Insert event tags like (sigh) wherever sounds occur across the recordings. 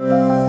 观众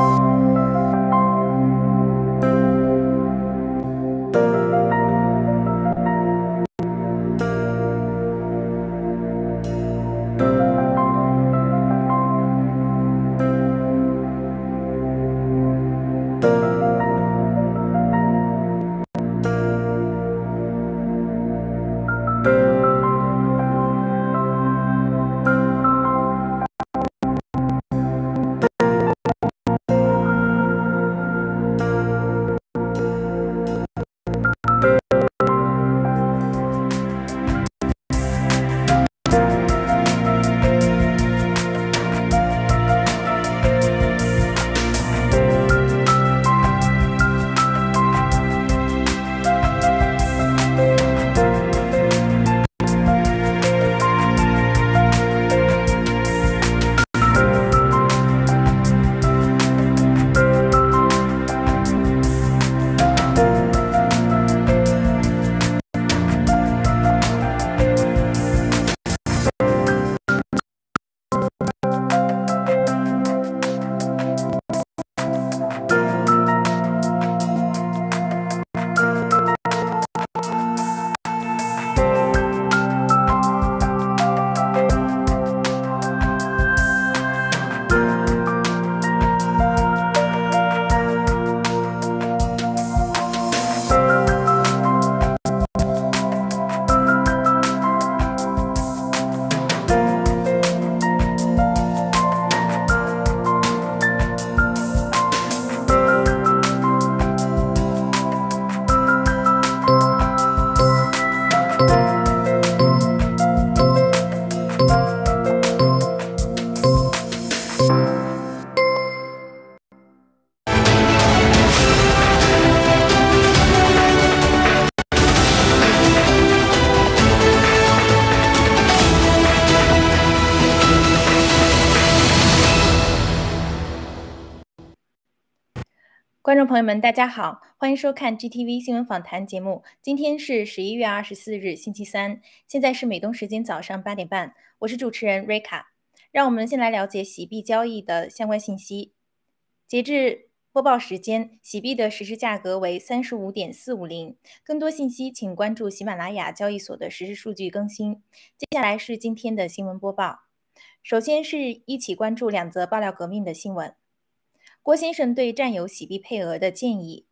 朋友们，大家好，欢迎收看 GTV 新闻访谈节目。今天是十一月二十四日，星期三，现在是美东时间早上八点半，我是主持人瑞卡。让我们先来了解洗币交易的相关信息。截至播报时间，洗币的实时价格为三十五点四五零。更多信息请关注喜马拉雅交易所的实时数据更新。接下来是今天的新闻播报，首先是一起关注两则爆料革命的新闻。郭先生对战友洗币配额的建议。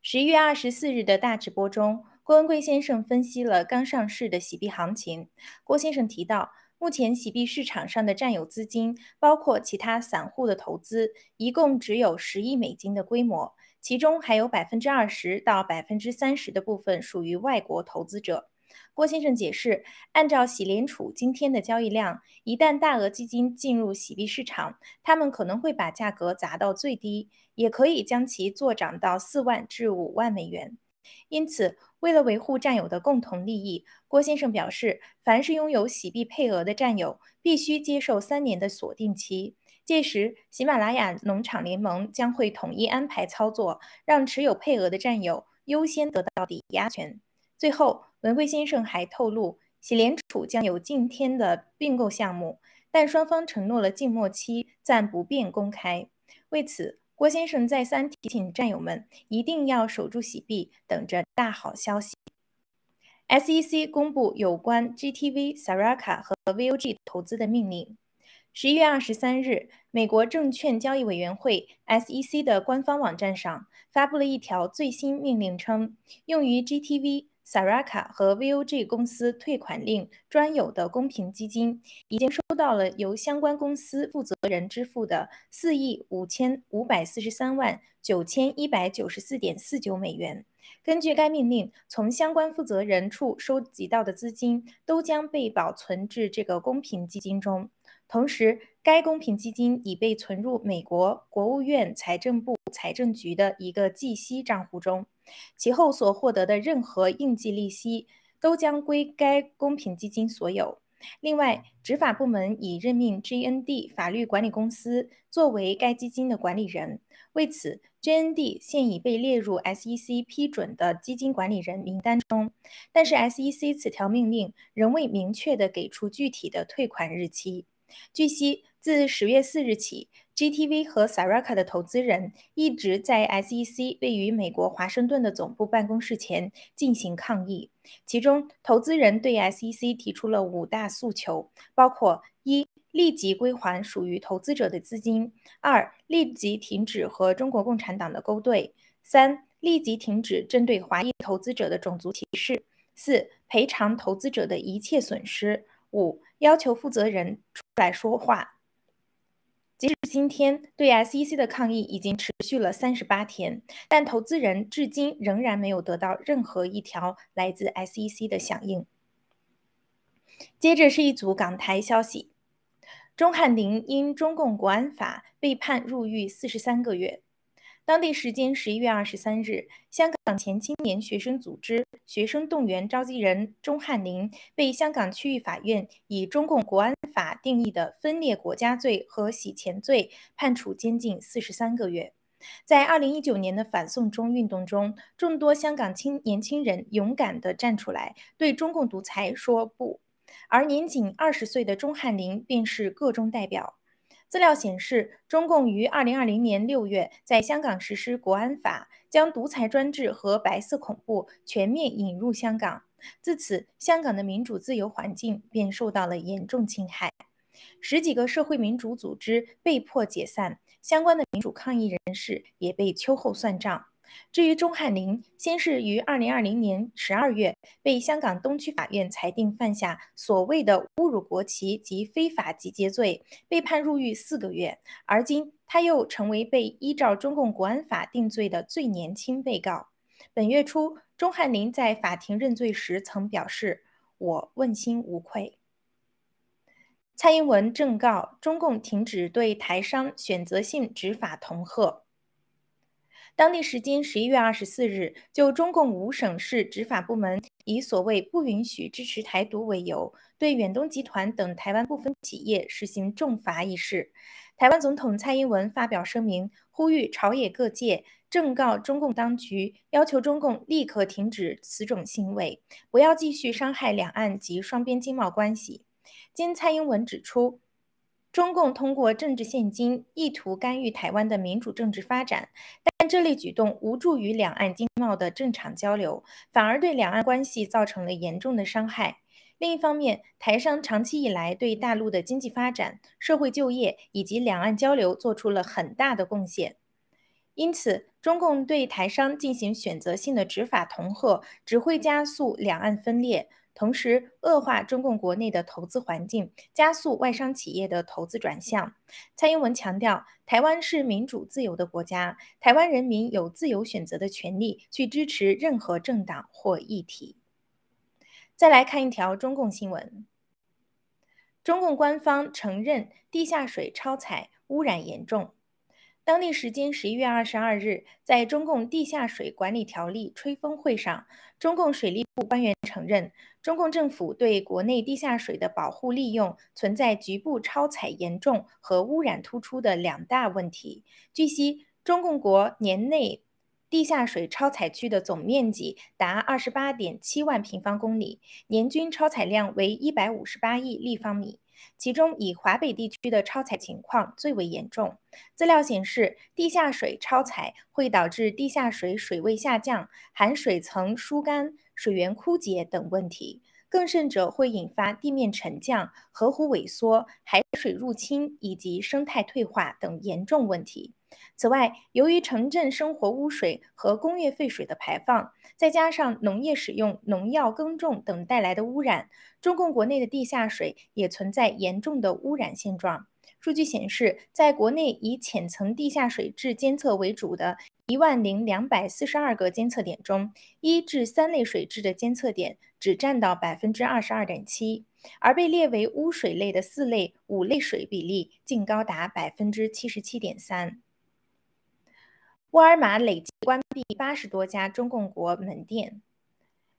十一月二十四日的大直播中，郭文贵先生分析了刚上市的洗币行情。郭先生提到，目前洗币市场上的占有资金，包括其他散户的投资，一共只有十亿美金的规模，其中还有百分之二十到百分之三十的部分属于外国投资者。郭先生解释，按照洗联储今天的交易量，一旦大额基金进入洗币市场，他们可能会把价格砸到最低，也可以将其做涨到四万至五万美元。因此，为了维护战友的共同利益，郭先生表示，凡是拥有洗币配额的战友，必须接受三年的锁定期。届时，喜马拉雅农场联盟将会统一安排操作，让持有配额的战友优先得到抵押权。最后，文贵先生还透露，喜联储将有近天的并购项目，但双方承诺了静默期暂不便公开。为此，郭先生再三提醒战友们一定要守住喜币，等着大好消息。SEC 公布有关 GTV、Saraka 和 VOG 投资的命令。十一月二十三日，美国证券交易委员会 SEC 的官方网站上发布了一条最新命令，称用于 GTV。Saraka 和 VOG 公司退款令专有的公平基金已经收到了由相关公司负责人支付的四亿五千五百四十三万九千一百九十四点四九美元。根据该命令，从相关负责人处收集到的资金都将被保存至这个公平基金中。同时，该公平基金已被存入美国国务院财政部财政局的一个计息账户中，其后所获得的任何应计利息都将归该公平基金所有。另外，执法部门已任命 GND 法律管理公司作为该基金的管理人，为此，GND 现已被列入 SEC 批准的基金管理人名单中。但是，SEC 此条命令仍未明确地给出具体的退款日期。据悉，自十月四日起 GTV 和 Saraka 的投资人一直在 SEC 位于美国华盛顿的总部办公室前进行抗议。其中，投资人对 SEC 提出了五大诉求，包括：一、立即归还属于投资者的资金；二、立即停止和中国共产党的勾兑；三、立即停止针对华裔投资者的种族歧视；四、赔偿投资者的一切损失；五、要求负责人出来说话。截至今天，对 SEC 的抗议已经持续了三十八天，但投资人至今仍然没有得到任何一条来自 SEC 的响应。接着是一组港台消息：钟汉林因中共国安法被判入狱四十三个月。当地时间十一月二十三日，香港前青年学生组织学生动员召集人钟汉林被香港区域法院以中共国安法定义的分裂国家罪和洗钱罪判处监禁四十三个月。在二零一九年的反送中运动中，众多香港青年轻人勇敢地站出来，对中共独裁说不，而年仅二十岁的钟汉林便是个中代表。资料显示，中共于二零二零年六月在香港实施国安法，将独裁专制和白色恐怖全面引入香港。自此，香港的民主自由环境便受到了严重侵害，十几个社会民主组织被迫解散，相关的民主抗议人士也被秋后算账。至于钟汉林，先是于二零二零年十二月被香港东区法院裁定犯下所谓的侮辱国旗及非法集结罪，被判入狱四个月。而今他又成为被依照中共国安法定罪的最年轻被告。本月初，钟汉林在法庭认罪时曾表示：“我问心无愧。”蔡英文正告中共停止对台商选择性执法恫吓。当地时间十一月二十四日，就中共五省市执法部门以所谓不允许支持台独为由，对远东集团等台湾部分企业实行重罚一事，台湾总统蔡英文发表声明，呼吁朝野各界正告中共当局，要求中共立刻停止此种行为，不要继续伤害两岸及双边经贸关系。经蔡英文指出。中共通过政治现金意图干预台湾的民主政治发展，但这类举动无助于两岸经贸的正常交流，反而对两岸关系造成了严重的伤害。另一方面，台商长期以来对大陆的经济发展、社会就业以及两岸交流做出了很大的贡献，因此，中共对台商进行选择性的执法恫吓，只会加速两岸分裂。同时恶化中共国内的投资环境，加速外商企业的投资转向。蔡英文强调，台湾是民主自由的国家，台湾人民有自由选择的权利，去支持任何政党或议题。再来看一条中共新闻：中共官方承认地下水超采污染严重。当地时间十一月二十二日，在中共地下水管理条例吹风会上，中共水利部官员承认，中共政府对国内地下水的保护利用存在局部超采严重和污染突出的两大问题。据悉，中共国年内地下水超采区的总面积达二十八点七万平方公里，年均超采量为一百五十八亿立方米。其中，以华北地区的超采情况最为严重。资料显示，地下水超采会导致地下水水位下降、含水层疏干、水源枯竭等问题，更甚者会引发地面沉降、河湖萎缩、海水入侵以及生态退化等严重问题。此外，由于城镇生活污水和工业废水的排放，再加上农业使用农药耕种等带来的污染，中共国内的地下水也存在严重的污染现状。数据显示，在国内以浅层地下水质监测为主的一万零两百四十二个监测点中，一至三类水质的监测点只占到百分之二十二点七，而被列为污水类的四类、五类水比例竟高达百分之七十七点三。沃尔玛累计关闭八十多家中共国门店。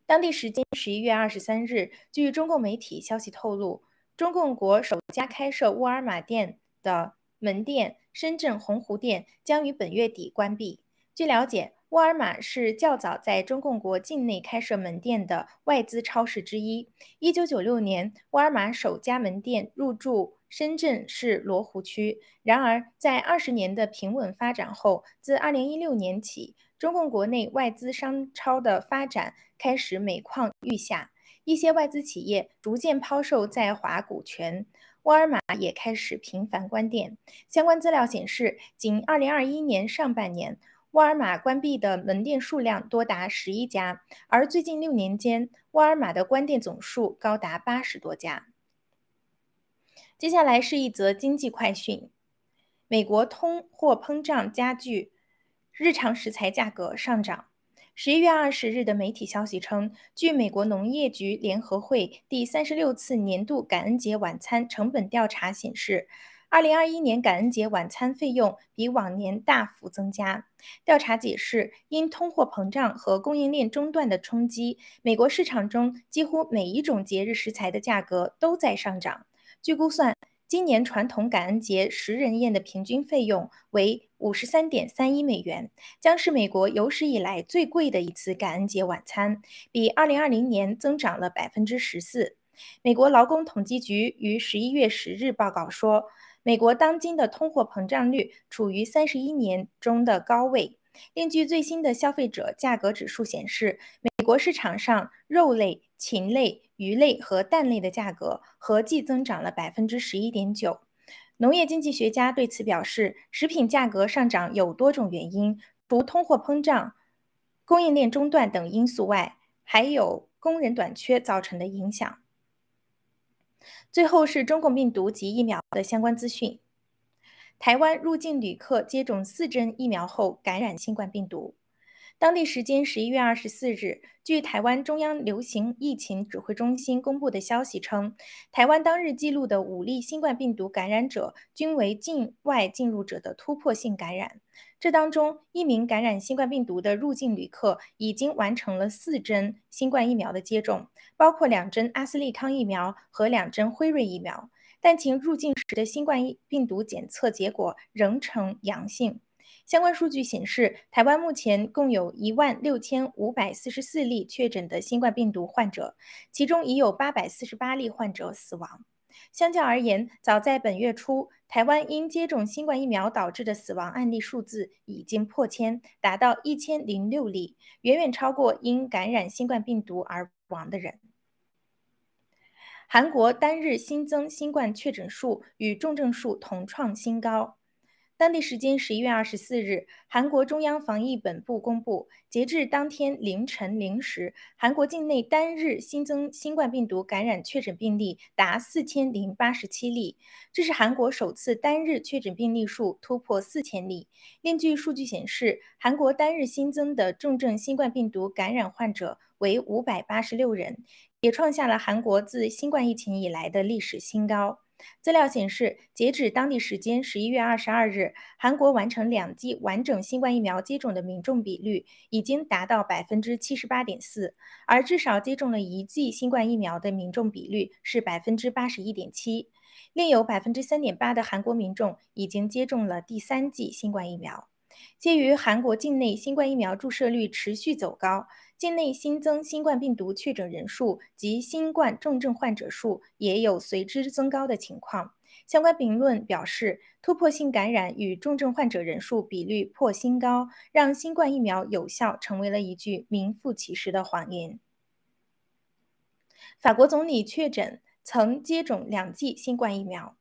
当地时间十一月二十三日，据中共媒体消息透露，中共国首家开设沃尔玛店的门店——深圳鸿湖店，将于本月底关闭。据了解，沃尔玛是较早在中共国境内开设门店的外资超市之一。1996年，沃尔玛首家门店入驻深圳市罗湖区。然而，在二十年的平稳发展后，自2016年起，中共国内外资商超的发展开始每况愈下，一些外资企业逐渐抛售在华股权，沃尔玛也开始频繁关店。相关资料显示，仅2021年上半年，沃尔玛关闭的门店数量多达十一家，而最近六年间，沃尔玛的关店总数高达八十多家。接下来是一则经济快讯：美国通货膨胀加剧，日常食材价格上涨。十一月二十日的媒体消息称，据美国农业局联合会第三十六次年度感恩节晚餐成本调查显示。二零二一年感恩节晚餐费用比往年大幅增加。调查解释，因通货膨胀和供应链中断的冲击，美国市场中几乎每一种节日食材的价格都在上涨。据估算，今年传统感恩节十人宴的平均费用为五十三点三一美元，将是美国有史以来最贵的一次感恩节晚餐，比二零二零年增长了百分之十四。美国劳工统计局于十一月十日报告说。美国当今的通货膨胀率处于三十一年中的高位。另据最新的消费者价格指数显示，美国市场上肉类、禽类、鱼类和蛋类的价格合计增长了百分之十一点九。农业经济学家对此表示，食品价格上涨有多种原因，除通货膨胀、供应链中断等因素外，还有工人短缺造成的影响。最后是中共病毒及疫苗的相关资讯。台湾入境旅客接种四针疫苗后感染新冠病毒。当地时间十一月二十四日，据台湾中央流行疫情指挥中心公布的消息称，台湾当日记录的五例新冠病毒感染者均为境外进入者的突破性感染。这当中，一名感染新冠病毒的入境旅客已经完成了四针新冠疫苗的接种，包括两针阿斯利康疫苗和两针辉瑞疫苗，但其入境时的新冠病毒检测结果仍呈阳性。相关数据显示，台湾目前共有一万六千五百四十四例确诊的新冠病毒患者，其中已有八百四十八例患者死亡。相较而言，早在本月初，台湾因接种新冠疫苗导致的死亡案例数字已经破千，达到一千零六例，远远超过因感染新冠病毒而亡的人。韩国单日新增新冠确诊数与重症数同创新高。当地时间十一月二十四日，韩国中央防疫本部公布，截至当天凌晨零时，韩国境内单日新增新冠病毒感染确诊病例达四千零八十七例，这是韩国首次单日确诊病例数突破四千例。另据数据显示，韩国单日新增的重症新冠病毒感染患者为五百八十六人，也创下了韩国自新冠疫情以来的历史新高。资料显示，截止当地时间十一月二十二日，韩国完成两剂完整新冠疫苗接种的民众比率已经达到百分之七十八点四，而至少接种了一剂新冠疫苗的民众比率是百分之八十一点七。另有百分之三点八的韩国民众已经接种了第三剂新冠疫苗。鉴于韩国境内新冠疫苗注射率持续走高。境内新增新冠病毒确诊人数及新冠重症患者数也有随之增高的情况。相关评论表示，突破性感染与重症患者人数比率破新高，让新冠疫苗有效成为了一句名副其实的谎言。法国总理确诊曾接种两剂新冠疫苗。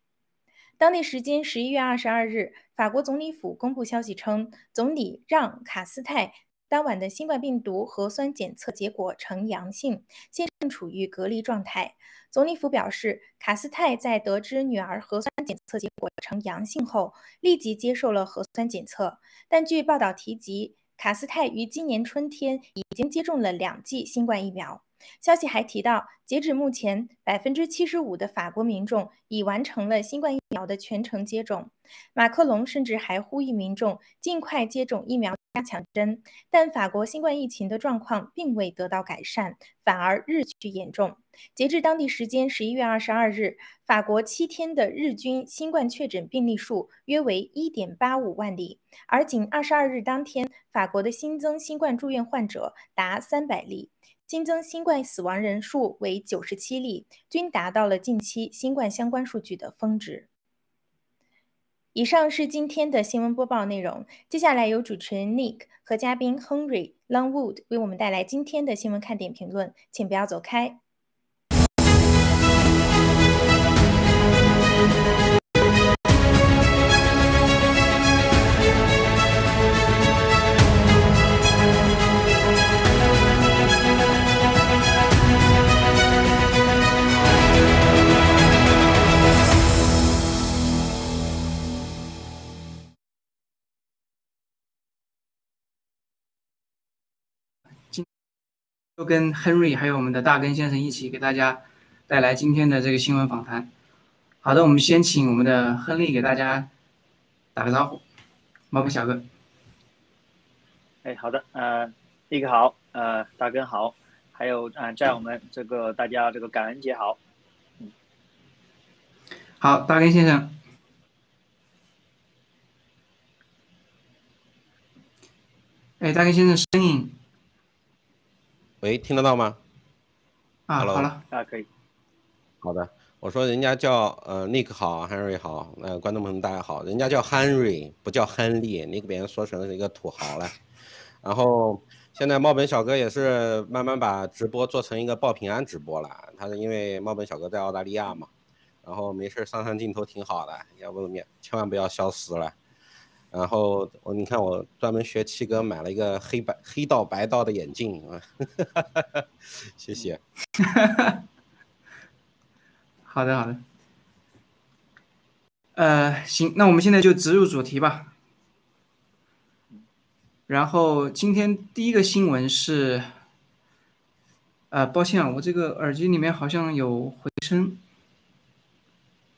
当地时间十一月二十二日，法国总理府公布消息称，总理让·卡斯泰。当晚的新冠病毒核酸检测结果呈阳性，现正处于隔离状态。总理府表示，卡斯泰在得知女儿核酸检测结果呈阳性后，立即接受了核酸检测。但据报道提及，卡斯泰于今年春天已经接种了两剂新冠疫苗。消息还提到，截止目前，百分之七十五的法国民众已完成了新冠疫苗的全程接种。马克龙甚至还呼吁民众尽快接种疫苗加强针。但法国新冠疫情的状况并未得到改善，反而日趋严重。截至当地时间十一月二十二日，法国七天的日均新冠确诊病例数约为一点八五万例，而仅二十二日当天，法国的新增新冠住院患者达三百例，新增新冠死亡人数为九十七例，均达到了近期新冠相关数据的峰值。以上是今天的新闻播报内容。接下来由主持人 Nick 和嘉宾 Henry Longwood 为我们带来今天的新闻看点评论，请不要走开。就跟 Henry 还有我们的大根先生一起给大家带来今天的这个新闻访谈。好的，我们先请我们的亨利给大家打个招呼，猫哥小哥。哎，好的，呃，立哥好，呃，大根好，还有啊，在我们这个大家这个感恩节好。嗯，好，大根先生。哎，大根先生声音。喂，听得到吗？啊，好了，啊，可以。好的，我说人家叫呃，Nick 好，Henry 好，呃，观众朋友们大家好，人家叫 Henry，不叫亨利，你给别人说成是一个土豪了。(laughs) 然后现在猫本小哥也是慢慢把直播做成一个报平安直播了，他是因为猫本小哥在澳大利亚嘛，然后没事上上镜头挺好的，要不免千万不要消失了。然后我你看我专门学七哥买了一个黑白黑道白道的眼镜啊，(laughs) 谢谢。(laughs) 好的好的。呃，行，那我们现在就直入主题吧。然后今天第一个新闻是，呃，抱歉啊，我这个耳机里面好像有回声，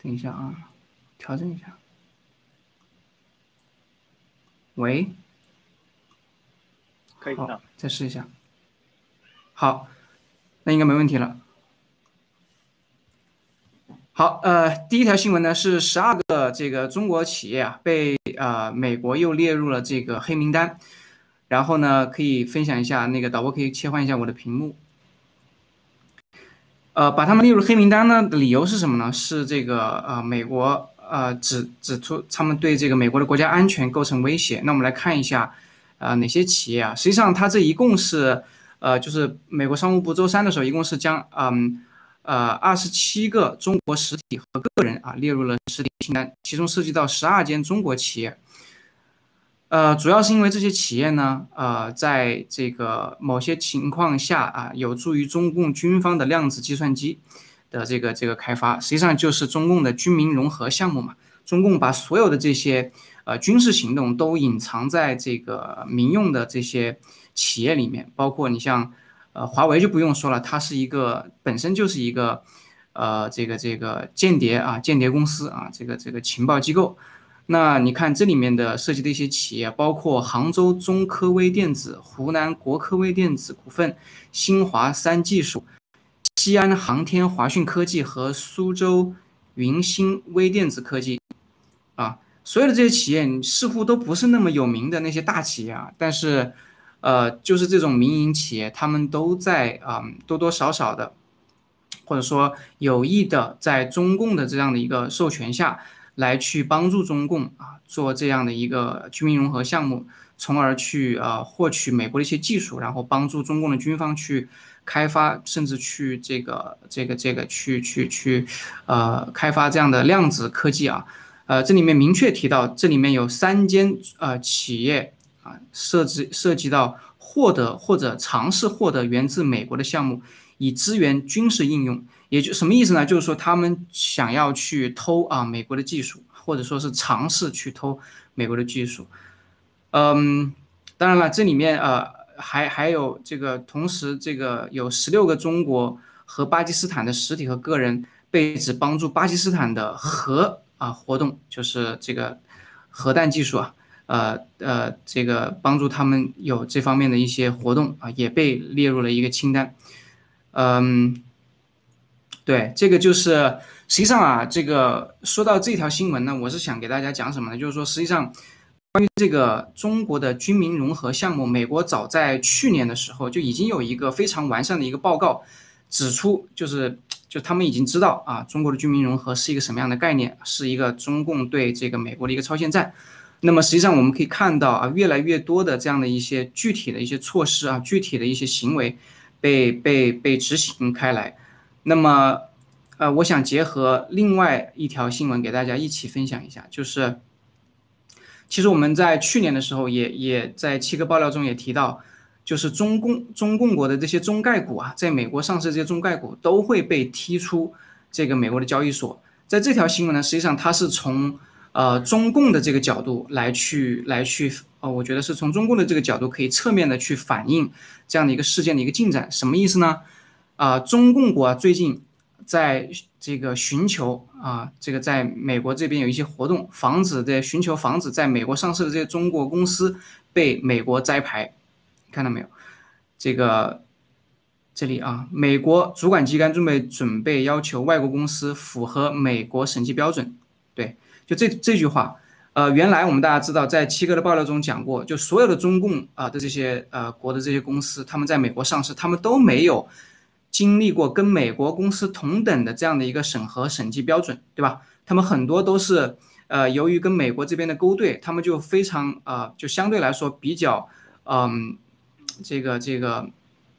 等一下啊，调整一下。喂，可以的，再试一下。好，那应该没问题了。好，呃，第一条新闻呢是十二个这个中国企业啊被啊美国又列入了这个黑名单。然后呢，可以分享一下，那个导播可以切换一下我的屏幕。呃，把他们列入黑名单呢的理由是什么呢？是这个呃美国。呃，指指出他们对这个美国的国家安全构成威胁。那我们来看一下，呃，哪些企业啊？实际上，它这一共是，呃，就是美国商务部周三的时候，一共是将，嗯，呃，二十七个中国实体和个人啊列入了实体清单，其中涉及到十二间中国企业。呃，主要是因为这些企业呢，呃，在这个某些情况下啊，有助于中共军方的量子计算机。的这个这个开发，实际上就是中共的军民融合项目嘛。中共把所有的这些呃军事行动都隐藏在这个民用的这些企业里面，包括你像呃华为就不用说了，它是一个本身就是一个呃这个这个间谍啊间谍公司啊这个这个情报机构。那你看这里面的涉及的一些企业，包括杭州中科微电子、湖南国科微电子股份、新华三技术。西安航天华讯科技和苏州云星微电子科技，啊，所有的这些企业似乎都不是那么有名的那些大企业啊，但是，呃，就是这种民营企业，他们都在啊多多少少的，或者说有意的，在中共的这样的一个授权下来去帮助中共啊做这样的一个军民融合项目，从而去啊获取美国的一些技术，然后帮助中共的军方去。开发甚至去这个这个这个去去去，呃，开发这样的量子科技啊，呃，这里面明确提到，这里面有三间呃企业啊，涉及涉及到获得或者尝试获得源自美国的项目，以支援军事应用，也就什么意思呢？就是说他们想要去偷啊美国的技术，或者说是尝试去偷美国的技术。嗯，当然了，这里面呃。还还有这个，同时这个有十六个中国和巴基斯坦的实体和个人被指帮助巴基斯坦的核啊活动，就是这个核弹技术啊，呃呃，这个帮助他们有这方面的一些活动啊，也被列入了一个清单。嗯，对，这个就是实际上啊，这个说到这条新闻呢，我是想给大家讲什么呢？就是说，实际上关于这个中国的军民融合项目，美国早在去年的时候就已经有一个非常完善的一个报告，指出就是就他们已经知道啊，中国的军民融合是一个什么样的概念，是一个中共对这个美国的一个超限战。那么实际上我们可以看到啊，越来越多的这样的一些具体的一些措施啊，具体的一些行为被被被执行开来。那么，呃，我想结合另外一条新闻给大家一起分享一下，就是，其实我们在去年的时候也也在七个爆料中也提到，就是中共中共国的这些中概股啊，在美国上市这些中概股都会被踢出这个美国的交易所。在这条新闻呢，实际上它是从呃中共的这个角度来去来去，呃，我觉得是从中共的这个角度可以侧面的去反映这样的一个事件的一个进展。什么意思呢？啊，中共国啊最近在这个寻求啊，这个在美国这边有一些活动，防止在寻求防止在美国上市的这些中国公司被美国摘牌，看到没有？这个这里啊，美国主管机关准备准备要求外国公司符合美国审计标准。对，就这这句话，呃，原来我们大家知道，在七哥的爆料中讲过，就所有的中共啊的这些呃国的这些公司，他们在美国上市，他们都没有。经历过跟美国公司同等的这样的一个审核审计标准，对吧？他们很多都是，呃，由于跟美国这边的勾兑，他们就非常啊，就相对来说比较，嗯，这个这个，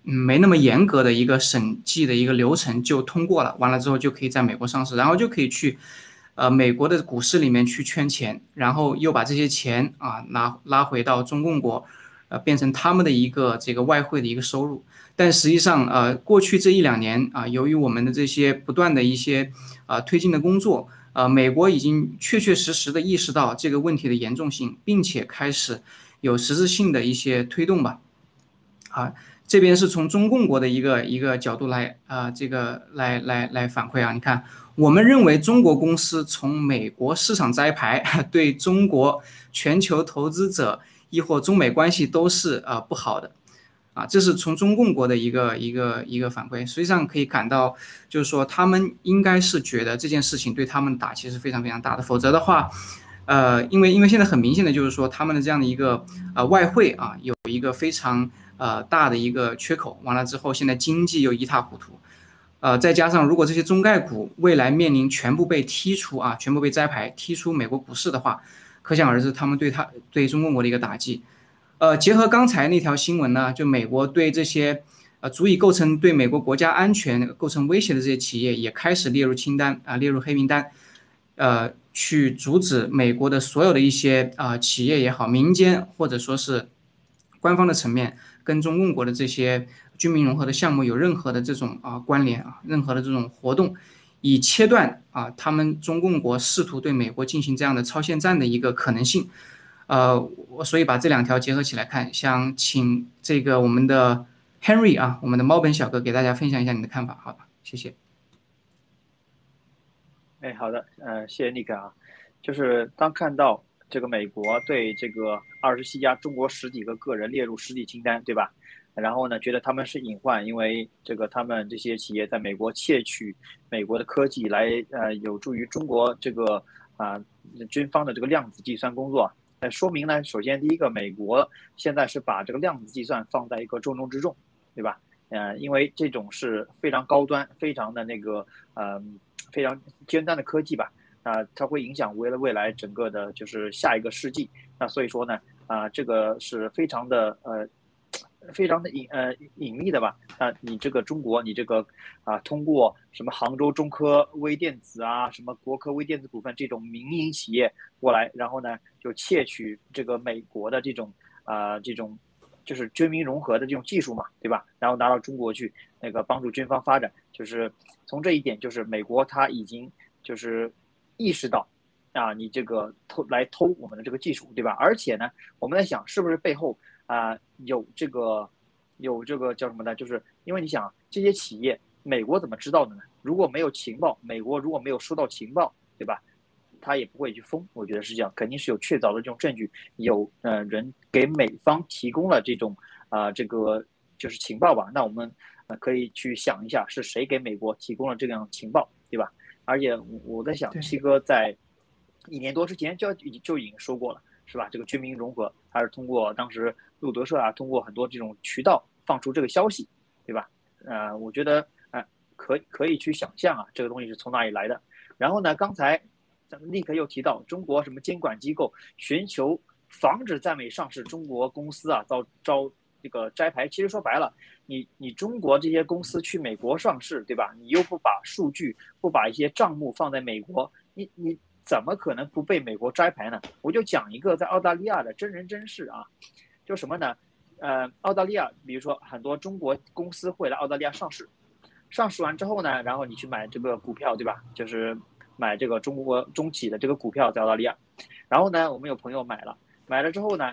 嗯，没那么严格的一个审计的一个流程就通过了，完了之后就可以在美国上市，然后就可以去，呃，美国的股市里面去圈钱，然后又把这些钱啊拿拉回到中共国，呃，变成他们的一个这个外汇的一个收入。但实际上，呃，过去这一两年啊，由于我们的这些不断的一些啊推进的工作，呃，美国已经确确实实的意识到这个问题的严重性，并且开始有实质性的一些推动吧。啊，这边是从中共国的一个一个角度来啊，这个来来来反馈啊，你看，我们认为中国公司从美国市场摘牌，(laughs) 对中国全球投资者亦或中美关系都是啊不好的。啊，这是从中共国的一个一个一个反馈，实际上可以感到，就是说他们应该是觉得这件事情对他们打击是非常非常大的，否则的话，呃，因为因为现在很明显的就是说他们的这样的一个呃外汇啊有一个非常呃大的一个缺口，完了之后现在经济又一塌糊涂，呃，再加上如果这些中概股未来面临全部被踢出啊，全部被摘牌踢出美国股市的话，可想而知他们对他对中共国的一个打击。呃，结合刚才那条新闻呢，就美国对这些呃足以构成对美国国家安全构成威胁的这些企业，也开始列入清单啊，列入黑名单，呃，去阻止美国的所有的一些啊企业也好，民间或者说是官方的层面，跟中共国的这些军民融合的项目有任何的这种啊关联啊，任何的这种活动，以切断啊他们中共国试图对美国进行这样的超限战的一个可能性。呃，我所以把这两条结合起来看，想请这个我们的 Henry 啊，我们的猫本小哥给大家分享一下你的看法，好吧？谢谢。哎，好的，呃，谢谢 Nick 啊，就是当看到这个美国对这个二十七家中国十几个个人列入实体清单，对吧？然后呢，觉得他们是隐患，因为这个他们这些企业在美国窃取美国的科技，来呃有助于中国这个啊军方的这个量子计算工作。那说明呢，首先第一个，美国现在是把这个量子计算放在一个重中之重，对吧？呃，因为这种是非常高端、非常的那个呃非常尖端的科技吧，啊，它会影响为了未来整个的就是下一个世纪。那所以说呢，啊，这个是非常的呃。非常的隐呃隐秘的吧？啊你这个中国，你这个啊，通过什么杭州中科微电子啊，什么国科微电子股份这种民营企业过来，然后呢就窃取这个美国的这种啊这种就是军民融合的这种技术嘛，对吧？然后拿到中国去那个帮助军方发展，就是从这一点，就是美国他已经就是意识到啊，你这个偷来偷我们的这个技术，对吧？而且呢，我们在想是不是背后。啊，有这个，有这个叫什么呢？就是因为你想这些企业，美国怎么知道的呢？如果没有情报，美国如果没有收到情报，对吧？他也不会去封。我觉得是这样，肯定是有确凿的这种证据，有呃人给美方提供了这种啊这个就是情报吧。那我们呃可以去想一下是谁给美国提供了这样情报，对吧？而且我在想，七哥在一年多之前就就已经说过了，是吧？这个军民融合，还是通过当时路德社啊，通过很多这种渠道放出这个消息，对吧？呃，我觉得呃，可可以去想象啊，这个东西是从哪里来的。然后呢，刚才咱们立刻又提到中国什么监管机构寻求防止在美上市中国公司啊遭招这个摘牌。其实说白了。你你中国这些公司去美国上市，对吧？你又不把数据、不把一些账目放在美国，你你怎么可能不被美国摘牌呢？我就讲一个在澳大利亚的真人真事啊，就什么呢？呃，澳大利亚，比如说很多中国公司会来澳大利亚上市，上市完之后呢，然后你去买这个股票，对吧？就是买这个中国中企的这个股票在澳大利亚，然后呢，我们有朋友买了，买了之后呢，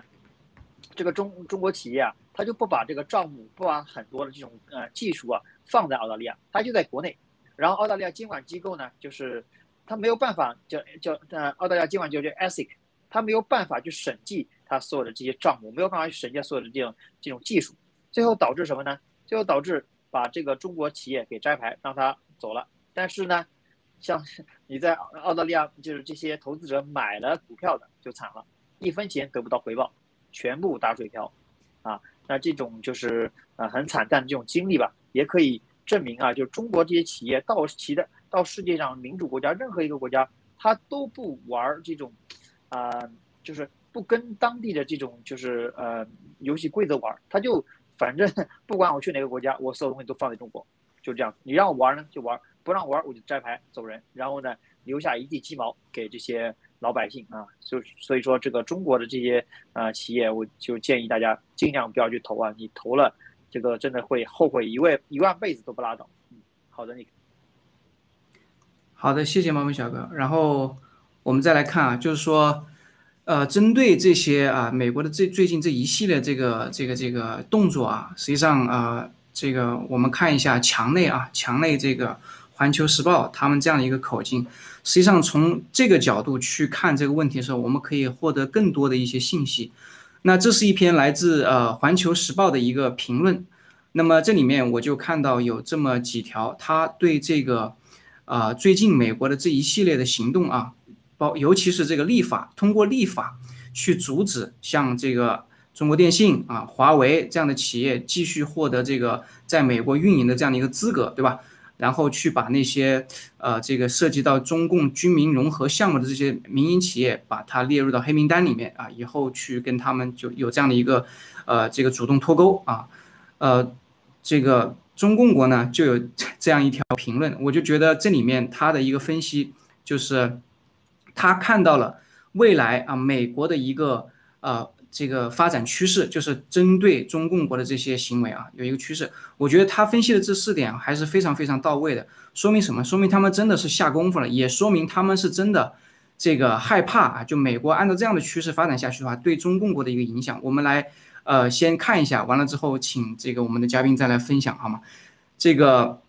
这个中中国企业啊。他就不把这个账目，不把很多的这种呃技术啊放在澳大利亚，他就在国内。然后澳大利亚监管机构呢，就是他没有办法叫叫呃澳大利亚监管机构叫 ASIC，他没有办法去审计他所有的这些账目，没有办法去审计所有的这种这种技术，最后导致什么呢？最后导致把这个中国企业给摘牌，让他走了。但是呢，像你在澳大利亚，就是这些投资者买了股票的就惨了，一分钱得不到回报，全部打水漂，啊。那这种就是呃很惨淡的这种经历吧，也可以证明啊，就中国这些企业到期的到世界上民主国家任何一个国家，他都不玩这种，啊，就是不跟当地的这种就是呃游戏规则玩，他就反正 (laughs) 不管我去哪个国家，我所有东西都放在中国，就这样，你让我玩呢就玩，不让玩我就摘牌走人，然后呢留下一地鸡毛给这些。老百姓啊，就所以说这个中国的这些呃企业，我就建议大家尽量不要去投啊！你投了，这个真的会后悔一万一万辈子都不拉倒。嗯，好的，你好的，谢谢猫咪小哥。然后我们再来看啊，就是说，呃，针对这些啊，美国的这最近这一系列这个这个这个动作啊，实际上啊，这个我们看一下墙内啊，墙内这个《环球时报》他们这样的一个口径。实际上，从这个角度去看这个问题的时候，我们可以获得更多的一些信息。那这是一篇来自呃《环球时报》的一个评论。那么这里面我就看到有这么几条，他对这个啊最近美国的这一系列的行动啊，包尤其是这个立法，通过立法去阻止像这个中国电信啊、华为这样的企业继续获得这个在美国运营的这样的一个资格，对吧？然后去把那些呃这个涉及到中共军民融合项目的这些民营企业，把它列入到黑名单里面啊，以后去跟他们就有这样的一个呃这个主动脱钩啊，呃这个中共国呢就有这样一条评论，我就觉得这里面他的一个分析就是他看到了未来啊美国的一个呃。这个发展趋势就是针对中共国的这些行为啊，有一个趋势。我觉得他分析的这四点还是非常非常到位的，说明什么？说明他们真的是下功夫了，也说明他们是真的这个害怕啊。就美国按照这样的趋势发展下去的话，对中共国的一个影响，我们来呃先看一下，完了之后请这个我们的嘉宾再来分享好吗？这个。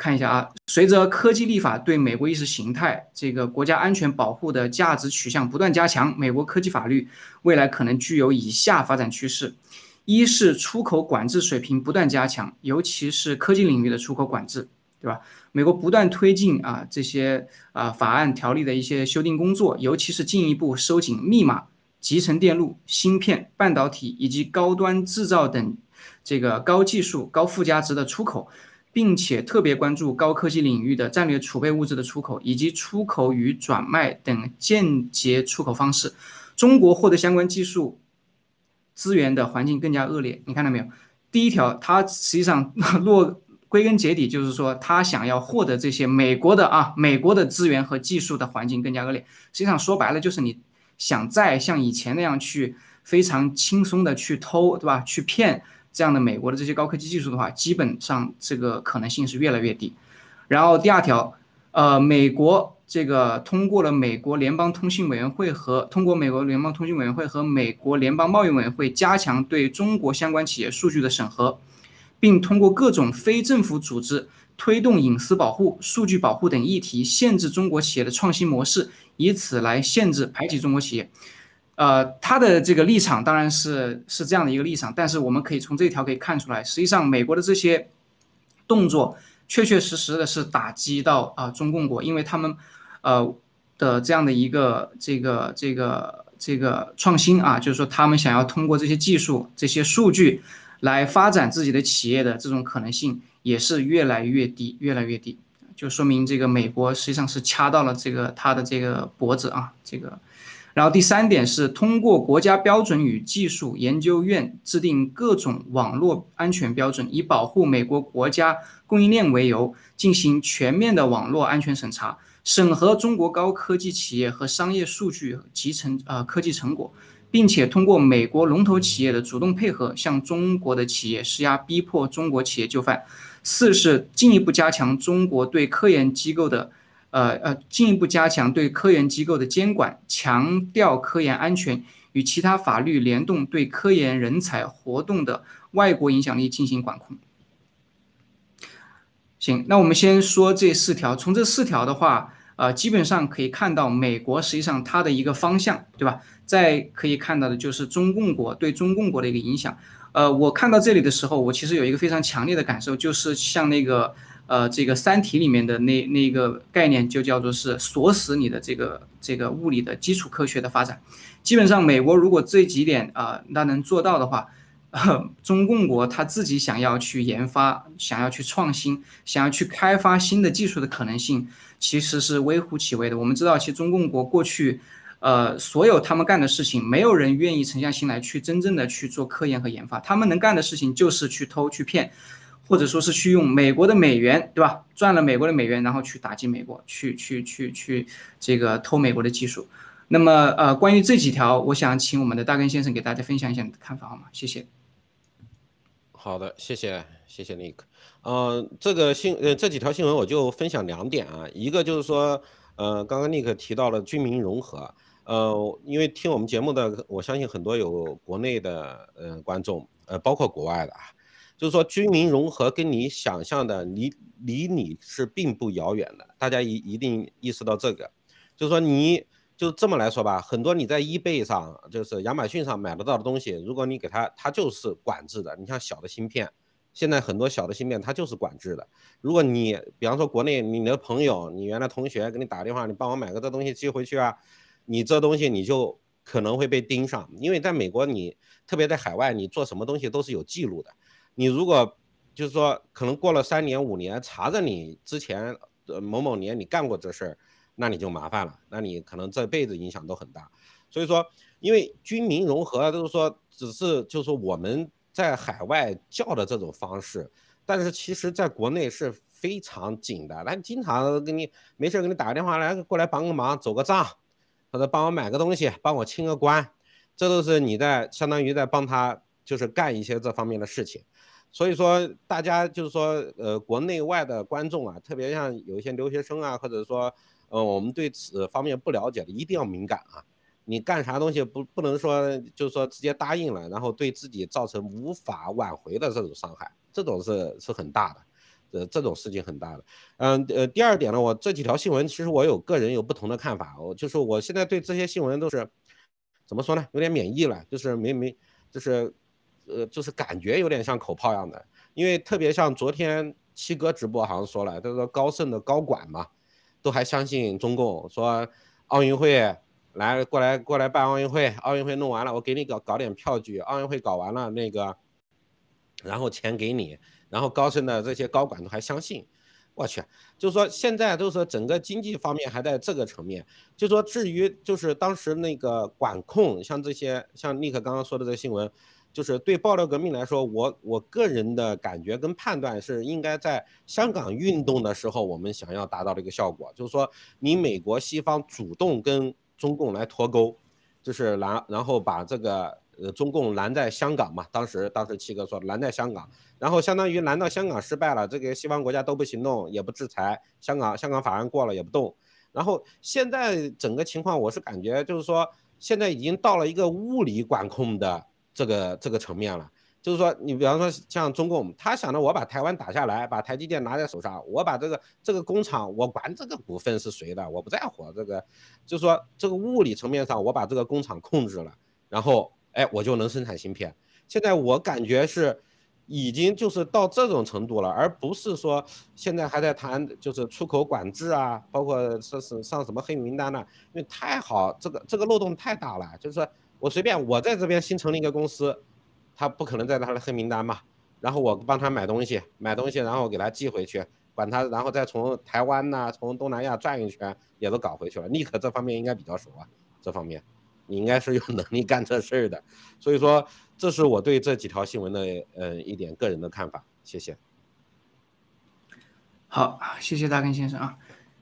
看一下啊，随着科技立法对美国意识形态、这个国家安全保护的价值取向不断加强，美国科技法律未来可能具有以下发展趋势：一是出口管制水平不断加强，尤其是科技领域的出口管制，对吧？美国不断推进啊这些啊法案条例的一些修订工作，尤其是进一步收紧密码、集成电路、芯片、半导体以及高端制造等这个高技术、高附加值的出口。并且特别关注高科技领域的战略储备物质的出口，以及出口与转卖等间接出口方式。中国获得相关技术资源的环境更加恶劣。你看到没有？第一条，它实际上 (laughs) 落归根结底就是说，他想要获得这些美国的啊，美国的资源和技术的环境更加恶劣。实际上说白了，就是你想再像以前那样去非常轻松的去偷，对吧？去骗。这样的美国的这些高科技技术的话，基本上这个可能性是越来越低。然后第二条，呃，美国这个通过了美国联邦通信委员会和通过美国联邦通信委员会和美国联邦贸易委员会加强对中国相关企业数据的审核，并通过各种非政府组织推动隐私保护、数据保护等议题，限制中国企业的创新模式，以此来限制排挤中国企业。呃，他的这个立场当然是是这样的一个立场，但是我们可以从这条可以看出来，实际上美国的这些动作，确确实实的是打击到啊中共国，因为他们呃的这样的一个这个这个这个创新啊，就是说他们想要通过这些技术、这些数据来发展自己的企业的这种可能性也是越来越低，越来越低。就说明这个美国实际上是掐到了这个他的这个脖子啊，这个。然后第三点是通过国家标准与技术研究院制定各种网络安全标准，以保护美国国家供应链为由，进行全面的网络安全审查，审核中国高科技企业和商业数据集成呃科技成果，并且通过美国龙头企业的主动配合，向中国的企业施压，逼迫中国企业就范。四是进一步加强中国对科研机构的，呃呃，进一步加强对科研机构的监管，强调科研安全，与其他法律联动，对科研人才活动的外国影响力进行管控。行，那我们先说这四条。从这四条的话，呃，基本上可以看到美国实际上它的一个方向，对吧？再可以看到的就是中共国对中共国的一个影响。呃，我看到这里的时候，我其实有一个非常强烈的感受，就是像那个呃，这个《三体》里面的那那个概念，就叫做是锁死你的这个这个物理的基础科学的发展。基本上，美国如果这几点啊，它能做到的话，(laughs) 中共国他自己想要去研发、想要去创新、想要去开发新的技术的可能性，其实是微乎其微的。我们知道，其实中共国过去。呃，所有他们干的事情，没有人愿意沉下心来去真正的去做科研和研发。他们能干的事情就是去偷、去骗，或者说是去用美国的美元，对吧？赚了美国的美元，然后去打击美国，去去去去这个偷美国的技术。那么，呃，关于这几条，我想请我们的大根先生给大家分享一下你的看法，好吗？谢谢。好的，谢谢，谢谢 Nick。嗯，这个新呃这几条新闻我就分享两点啊，一个就是说，呃，刚刚 Nick 提到了军民融合。呃，因为听我们节目的，我相信很多有国内的呃观众，呃，包括国外的啊，就是说军民融合跟你想象的离离你是并不遥远的，大家一一定意识到这个，就是说你就这么来说吧，很多你在 eBay 上，就是亚马逊上买得到的东西，如果你给它，它就是管制的。你像小的芯片，现在很多小的芯片它就是管制的。如果你比方说国内你的朋友，你原来同学给你打电话，你帮我买个这东西寄回去啊。你这东西你就可能会被盯上，因为在美国，你特别在海外，你做什么东西都是有记录的。你如果就是说可能过了三年五年，查着你之前呃某某年你干过这事儿，那你就麻烦了，那你可能这辈子影响都很大。所以说，因为军民融合都是说只是就是说我们在海外叫的这种方式，但是其实在国内是非常紧的，那经常给你没事给你打个电话来过来帮个忙走个账。或者帮我买个东西，帮我清个关，这都是你在相当于在帮他，就是干一些这方面的事情。所以说，大家就是说，呃，国内外的观众啊，特别像有一些留学生啊，或者说，呃，我们对此方面不了解的，一定要敏感啊。你干啥东西不不能说就是说直接答应了，然后对自己造成无法挽回的这种伤害，这种是是很大的。呃，这种事情很大的，嗯，呃，第二点呢，我这几条新闻其实我有个人有不同的看法，我就是我现在对这些新闻都是怎么说呢，有点免疫了，就是没没，就是，呃，就是感觉有点像口炮一样的，因为特别像昨天七哥直播好像说了，他说高盛的高管嘛，都还相信中共，说奥运会来过来过来办奥运会，奥运会弄完了，我给你搞搞点票据，奥运会搞完了那个，然后钱给你。然后高盛的这些高管都还相信，我去，就是说现在都是整个经济方面还在这个层面，就说至于就是当时那个管控，像这些像尼克刚刚说的这个新闻，就是对爆料革命来说，我我个人的感觉跟判断是应该在香港运动的时候，我们想要达到的一个效果，就是说你美国西方主动跟中共来脱钩，就是然然后把这个。呃，中共拦在香港嘛，当时当时七哥说拦在香港，然后相当于拦到香港失败了，这个西方国家都不行动，也不制裁香港，香港法案过了也不动，然后现在整个情况我是感觉就是说，现在已经到了一个物理管控的这个这个层面了，就是说你比方说像中共，他想着我把台湾打下来，把台积电拿在手上，我把这个这个工厂我管这个股份是谁的，我不在乎这个，就是说这个物理层面上我把这个工厂控制了，然后。哎，我就能生产芯片。现在我感觉是，已经就是到这种程度了，而不是说现在还在谈就是出口管制啊，包括说是上什么黑名单呢？因为太好，这个这个漏洞太大了。就是说我随便我在这边新成立一个公司，他不可能在他的黑名单嘛。然后我帮他买东西，买东西然后给他寄回去，管他，然后再从台湾呐，从东南亚转一圈也都搞回去了。尼克这方面应该比较熟啊，这方面你应该是有能力干这事儿的。所以说。这是我对这几条新闻的呃一点个人的看法，谢谢。好，谢谢大根先生啊。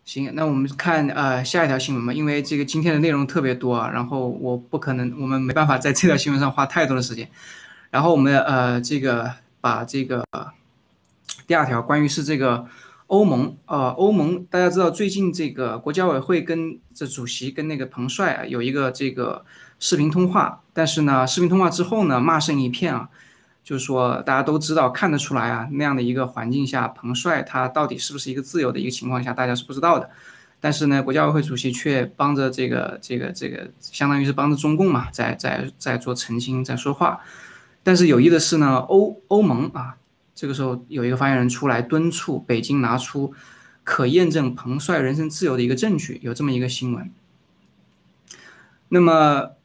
行，那我们看呃下一条新闻吧，因为这个今天的内容特别多啊，然后我不可能，我们没办法在这条新闻上花太多的时间。然后我们呃这个把这个第二条关于是这个欧盟呃欧盟，大家知道最近这个国家委会跟这主席跟那个彭帅啊有一个这个。视频通话，但是呢，视频通话之后呢，骂声一片啊，就是说大家都知道看得出来啊，那样的一个环境下，彭帅他到底是不是一个自由的一个情况下，大家是不知道的。但是呢，国家委会主席却帮着这个这个这个，相当于是帮着中共嘛，在在在做澄清，在说话。但是有意的是呢，欧欧盟啊，这个时候有一个发言人出来敦促北京拿出可验证彭帅人身自由的一个证据，有这么一个新闻。那么。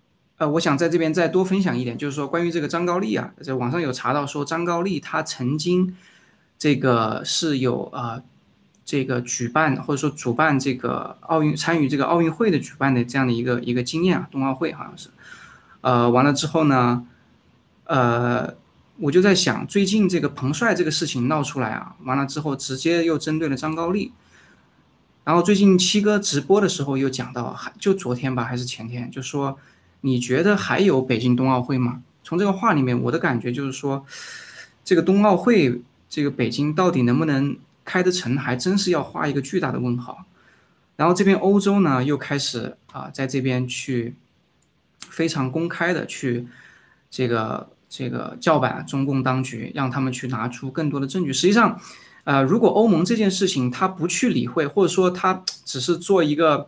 呃，我想在这边再多分享一点，就是说关于这个张高丽啊，在网上有查到说张高丽他曾经这个是有呃这个举办或者说主办这个奥运参与这个奥运会的举办的这样的一个一个经验啊，冬奥会好像是，呃完了之后呢，呃我就在想最近这个彭帅这个事情闹出来啊，完了之后直接又针对了张高丽，然后最近七哥直播的时候又讲到，还就昨天吧还是前天就说。你觉得还有北京冬奥会吗？从这个话里面，我的感觉就是说，这个冬奥会，这个北京到底能不能开得成，还真是要画一个巨大的问号。然后这边欧洲呢，又开始啊，在这边去非常公开的去这个这个叫板中共当局，让他们去拿出更多的证据。实际上，呃，如果欧盟这件事情他不去理会，或者说他只是做一个，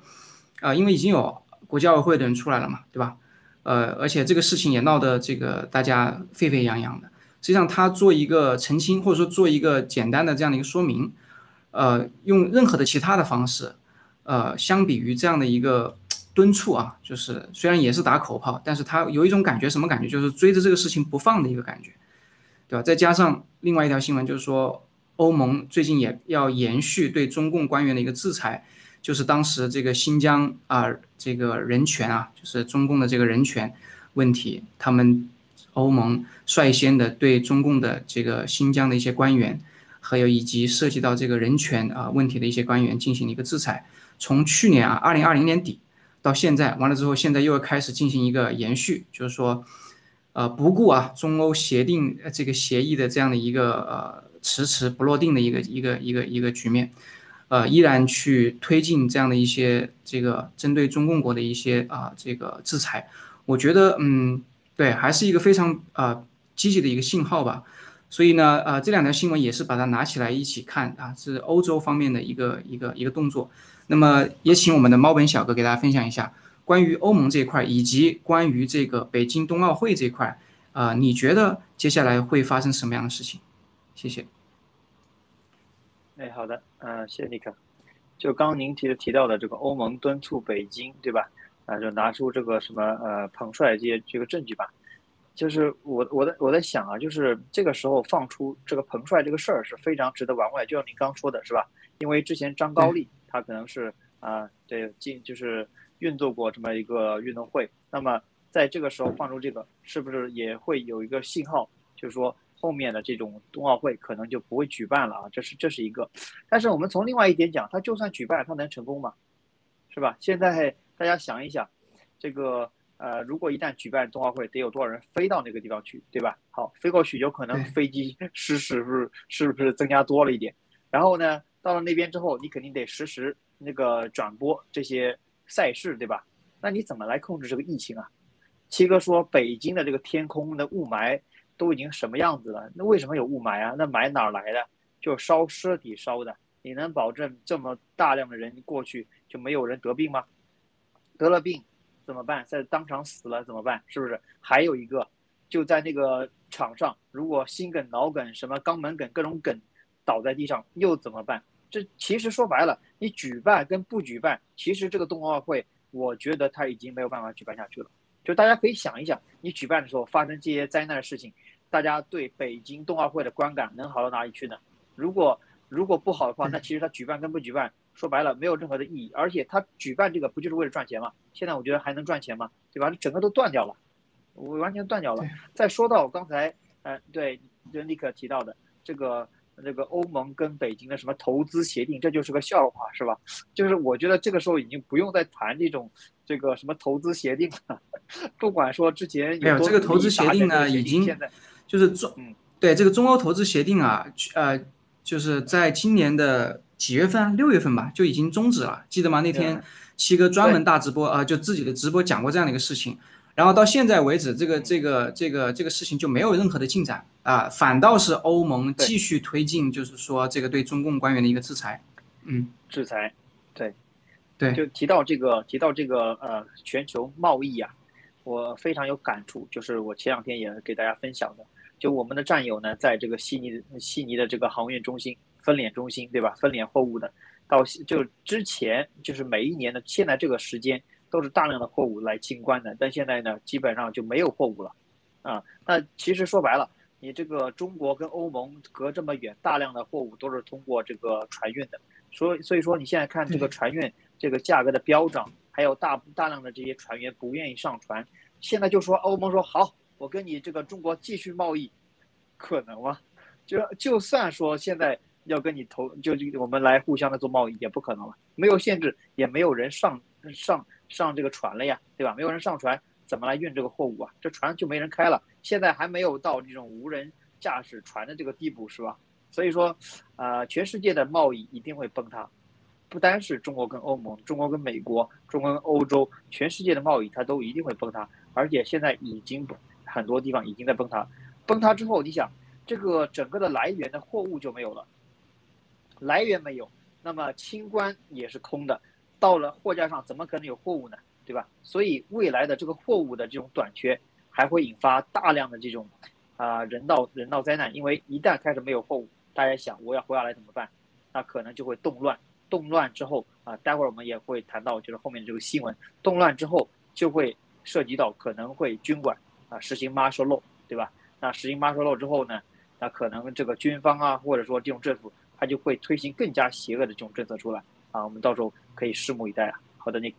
啊，因为已经有国际奥委会的人出来了嘛，对吧？呃，而且这个事情也闹得这个大家沸沸扬扬的。实际上，他做一个澄清，或者说做一个简单的这样的一个说明，呃，用任何的其他的方式，呃，相比于这样的一个敦促啊，就是虽然也是打口炮，但是他有一种感觉，什么感觉？就是追着这个事情不放的一个感觉，对吧？再加上另外一条新闻，就是说欧盟最近也要延续对中共官员的一个制裁。就是当时这个新疆啊，这个人权啊，就是中共的这个人权问题，他们欧盟率先的对中共的这个新疆的一些官员，还有以及涉及到这个人权啊问题的一些官员进行了一个制裁。从去年啊，二零二零年底到现在，完了之后，现在又要开始进行一个延续，就是说，呃，不顾啊中欧协定这个协议的这样的一个呃迟迟不落定的一个一个一个一个局面。呃，依然去推进这样的一些这个针对中共国的一些啊这个制裁，我觉得嗯，对，还是一个非常啊积极的一个信号吧。所以呢，呃，这两条新闻也是把它拿起来一起看啊，是欧洲方面的一个一个一个动作。那么也请我们的猫本小哥给大家分享一下关于欧盟这一块，以及关于这个北京冬奥会这一块啊，你觉得接下来会发生什么样的事情？谢谢。哎，好的，嗯，谢谢尼克。就刚刚您提的提到的这个欧盟敦促北京，对吧？啊，就拿出这个什么呃彭帅这些这个证据吧。就是我我在我在想啊，就是这个时候放出这个彭帅这个事儿是非常值得玩味。就像您刚说的是吧？因为之前张高丽他可能是啊对进就是运作过这么一个运动会，那么在这个时候放出这个，是不是也会有一个信号，就是说？后面的这种冬奥会可能就不会举办了啊，这是这是一个。但是我们从另外一点讲，它就算举办，它能成功吗？是吧？现在大家想一想，这个呃，如果一旦举办冬奥会，得有多少人飞到那个地方去，对吧？好，飞过去有可能飞机 (laughs) 失事，不是是不是增加多了一点？然后呢，到了那边之后，你肯定得实时那个转播这些赛事，对吧？那你怎么来控制这个疫情啊？七哥说，北京的这个天空的雾霾。都已经什么样子了？那为什么有雾霾啊？那霾哪来的？就烧尸体烧的。你能保证这么大量的人过去就没有人得病吗？得了病怎么办？在当场死了怎么办？是不是？还有一个，就在那个场上如果心梗、脑梗、什么肛门梗各种梗倒在地上又怎么办？这其实说白了，你举办跟不举办，其实这个冬奥会，我觉得它已经没有办法举办下去了。就大家可以想一想，你举办的时候发生这些灾难的事情，大家对北京冬奥会的观感能好到哪里去呢？如果如果不好的话，那其实它举办跟不举办，说白了没有任何的意义。而且它举办这个不就是为了赚钱吗？现在我觉得还能赚钱吗？对吧？整个都断掉了，我完全断掉了。再说到刚才，呃，对，就立刻提到的这个。这个欧盟跟北京的什么投资协定，这就是个笑话，是吧？(laughs) 就是我觉得这个时候已经不用再谈这种这个什么投资协定了。不管说之前有没有这个投资协定呢，已经就是中对这个中欧投资协定啊，呃，就是在今年的几月份？六月份吧，就已经终止了，记得吗？那天七哥专门大直播啊，就自己的直播讲过这样的一个事情。然后到现在为止，这个这个这个这个事情就没有任何的进展啊，反倒是欧盟继续推进，就是说这个对中共官员的一个制裁，嗯，制裁，对，对，就提到这个提到这个呃全球贸易啊，我非常有感触，就是我前两天也给大家分享的，就我们的战友呢，在这个悉尼悉尼的这个航运中心分拣中心，对吧？分拣货物的，到就之前就是每一年的现在这个时间。都是大量的货物来清关的，但现在呢，基本上就没有货物了，啊，那其实说白了，你这个中国跟欧盟隔这么远，大量的货物都是通过这个船运的，所以所以说你现在看这个船运这个价格的飙涨，还有大大量的这些船员不愿意上船，现在就说欧盟说好，我跟你这个中国继续贸易，可能吗？就就算说现在要跟你投，就我们来互相的做贸易也不可能了，没有限制，也没有人上上。上这个船了呀，对吧？没有人上船，怎么来运这个货物啊？这船就没人开了。现在还没有到这种无人驾驶船的这个地步，是吧？所以说，呃，全世界的贸易一定会崩塌，不单是中国跟欧盟，中国跟美国，中国跟欧洲，全世界的贸易它都一定会崩塌。而且现在已经很多地方已经在崩塌。崩塌之后，你想，这个整个的来源的货物就没有了，来源没有，那么清关也是空的。到了货架上，怎么可能有货物呢？对吧？所以未来的这个货物的这种短缺，还会引发大量的这种啊人道人道灾难。因为一旦开始没有货物，大家想我要活下来怎么办？那可能就会动乱。动乱之后啊，待会儿我们也会谈到，就是后面这个新闻。动乱之后就会涉及到可能会军管啊实行 martial law，对吧？那实行 martial law 之后呢，那可能这个军方啊，或者说这种政府，他就会推行更加邪恶的这种政策出来。啊，我们到时候可以拭目以待啊。好的，你。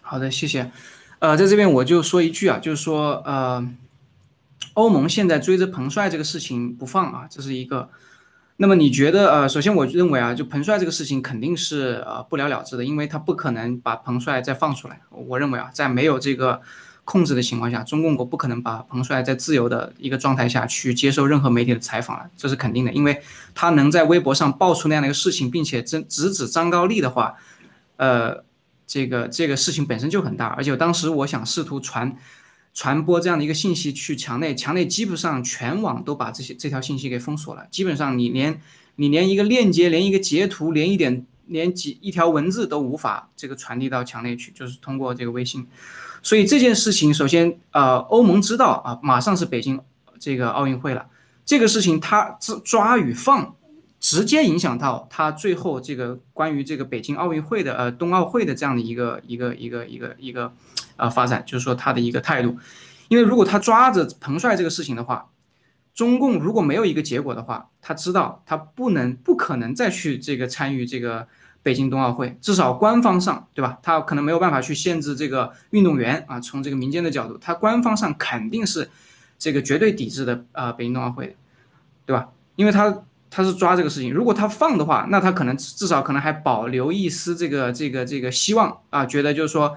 好的，谢谢。呃，在这边我就说一句啊，就是说，呃，欧盟现在追着彭帅这个事情不放啊，这是一个。那么你觉得，呃，首先我认为啊，就彭帅这个事情肯定是呃不了了之的，因为他不可能把彭帅再放出来。我认为啊，在没有这个。控制的情况下，中共国不可能把彭帅在自由的一个状态下去接受任何媒体的采访了，这是肯定的，因为他能在微博上爆出那样的一个事情，并且直直指张高丽的话，呃，这个这个事情本身就很大，而且当时我想试图传传播这样的一个信息去墙内，墙内基本上全网都把这些这条信息给封锁了，基本上你连你连一个链接，连一个截图，连一点连几一条文字都无法这个传递到墙内去，就是通过这个微信。所以这件事情，首先，呃，欧盟知道啊，马上是北京这个奥运会了，这个事情它抓抓与放，直接影响到它最后这个关于这个北京奥运会的呃冬奥会的这样的一个一个一个一个一个呃发展，就是说他的一个态度，因为如果他抓着彭帅这个事情的话，中共如果没有一个结果的话，他知道他不能不可能再去这个参与这个。北京冬奥会至少官方上，对吧？他可能没有办法去限制这个运动员啊。从这个民间的角度，他官方上肯定是这个绝对抵制的啊。北京冬奥会，对吧？因为他他是抓这个事情，如果他放的话，那他可能至少可能还保留一丝这个这个这个希望啊，觉得就是说，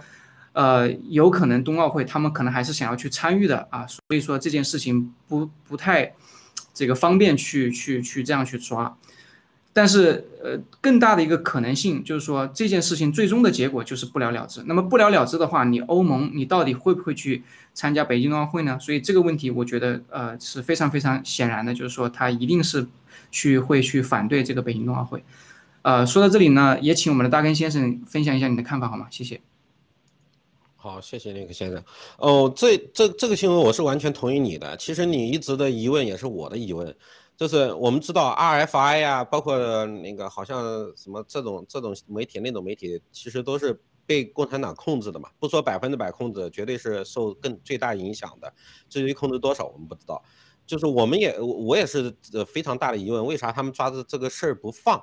呃，有可能冬奥会他们可能还是想要去参与的啊。所以说这件事情不不太这个方便去去去这样去抓。但是，呃，更大的一个可能性就是说，这件事情最终的结果就是不了了之。那么不了了之的话，你欧盟你到底会不会去参加北京冬奥会呢？所以这个问题，我觉得呃是非常非常显然的，就是说他一定是去会去反对这个北京冬奥会。呃，说到这里呢，也请我们的大根先生分享一下你的看法好吗？谢谢。好，谢谢那个先生。哦，这这这个新闻我是完全同意你的。其实你一直的疑问也是我的疑问，就是我们知道 RFI 呀，包括那个好像什么这种这种媒体那种媒体，其实都是被共产党控制的嘛。不说百分之百控制，绝对是受更最大影响的。至于控制多少，我们不知道。就是我们也我也是非常大的疑问，为啥他们抓着这个事儿不放？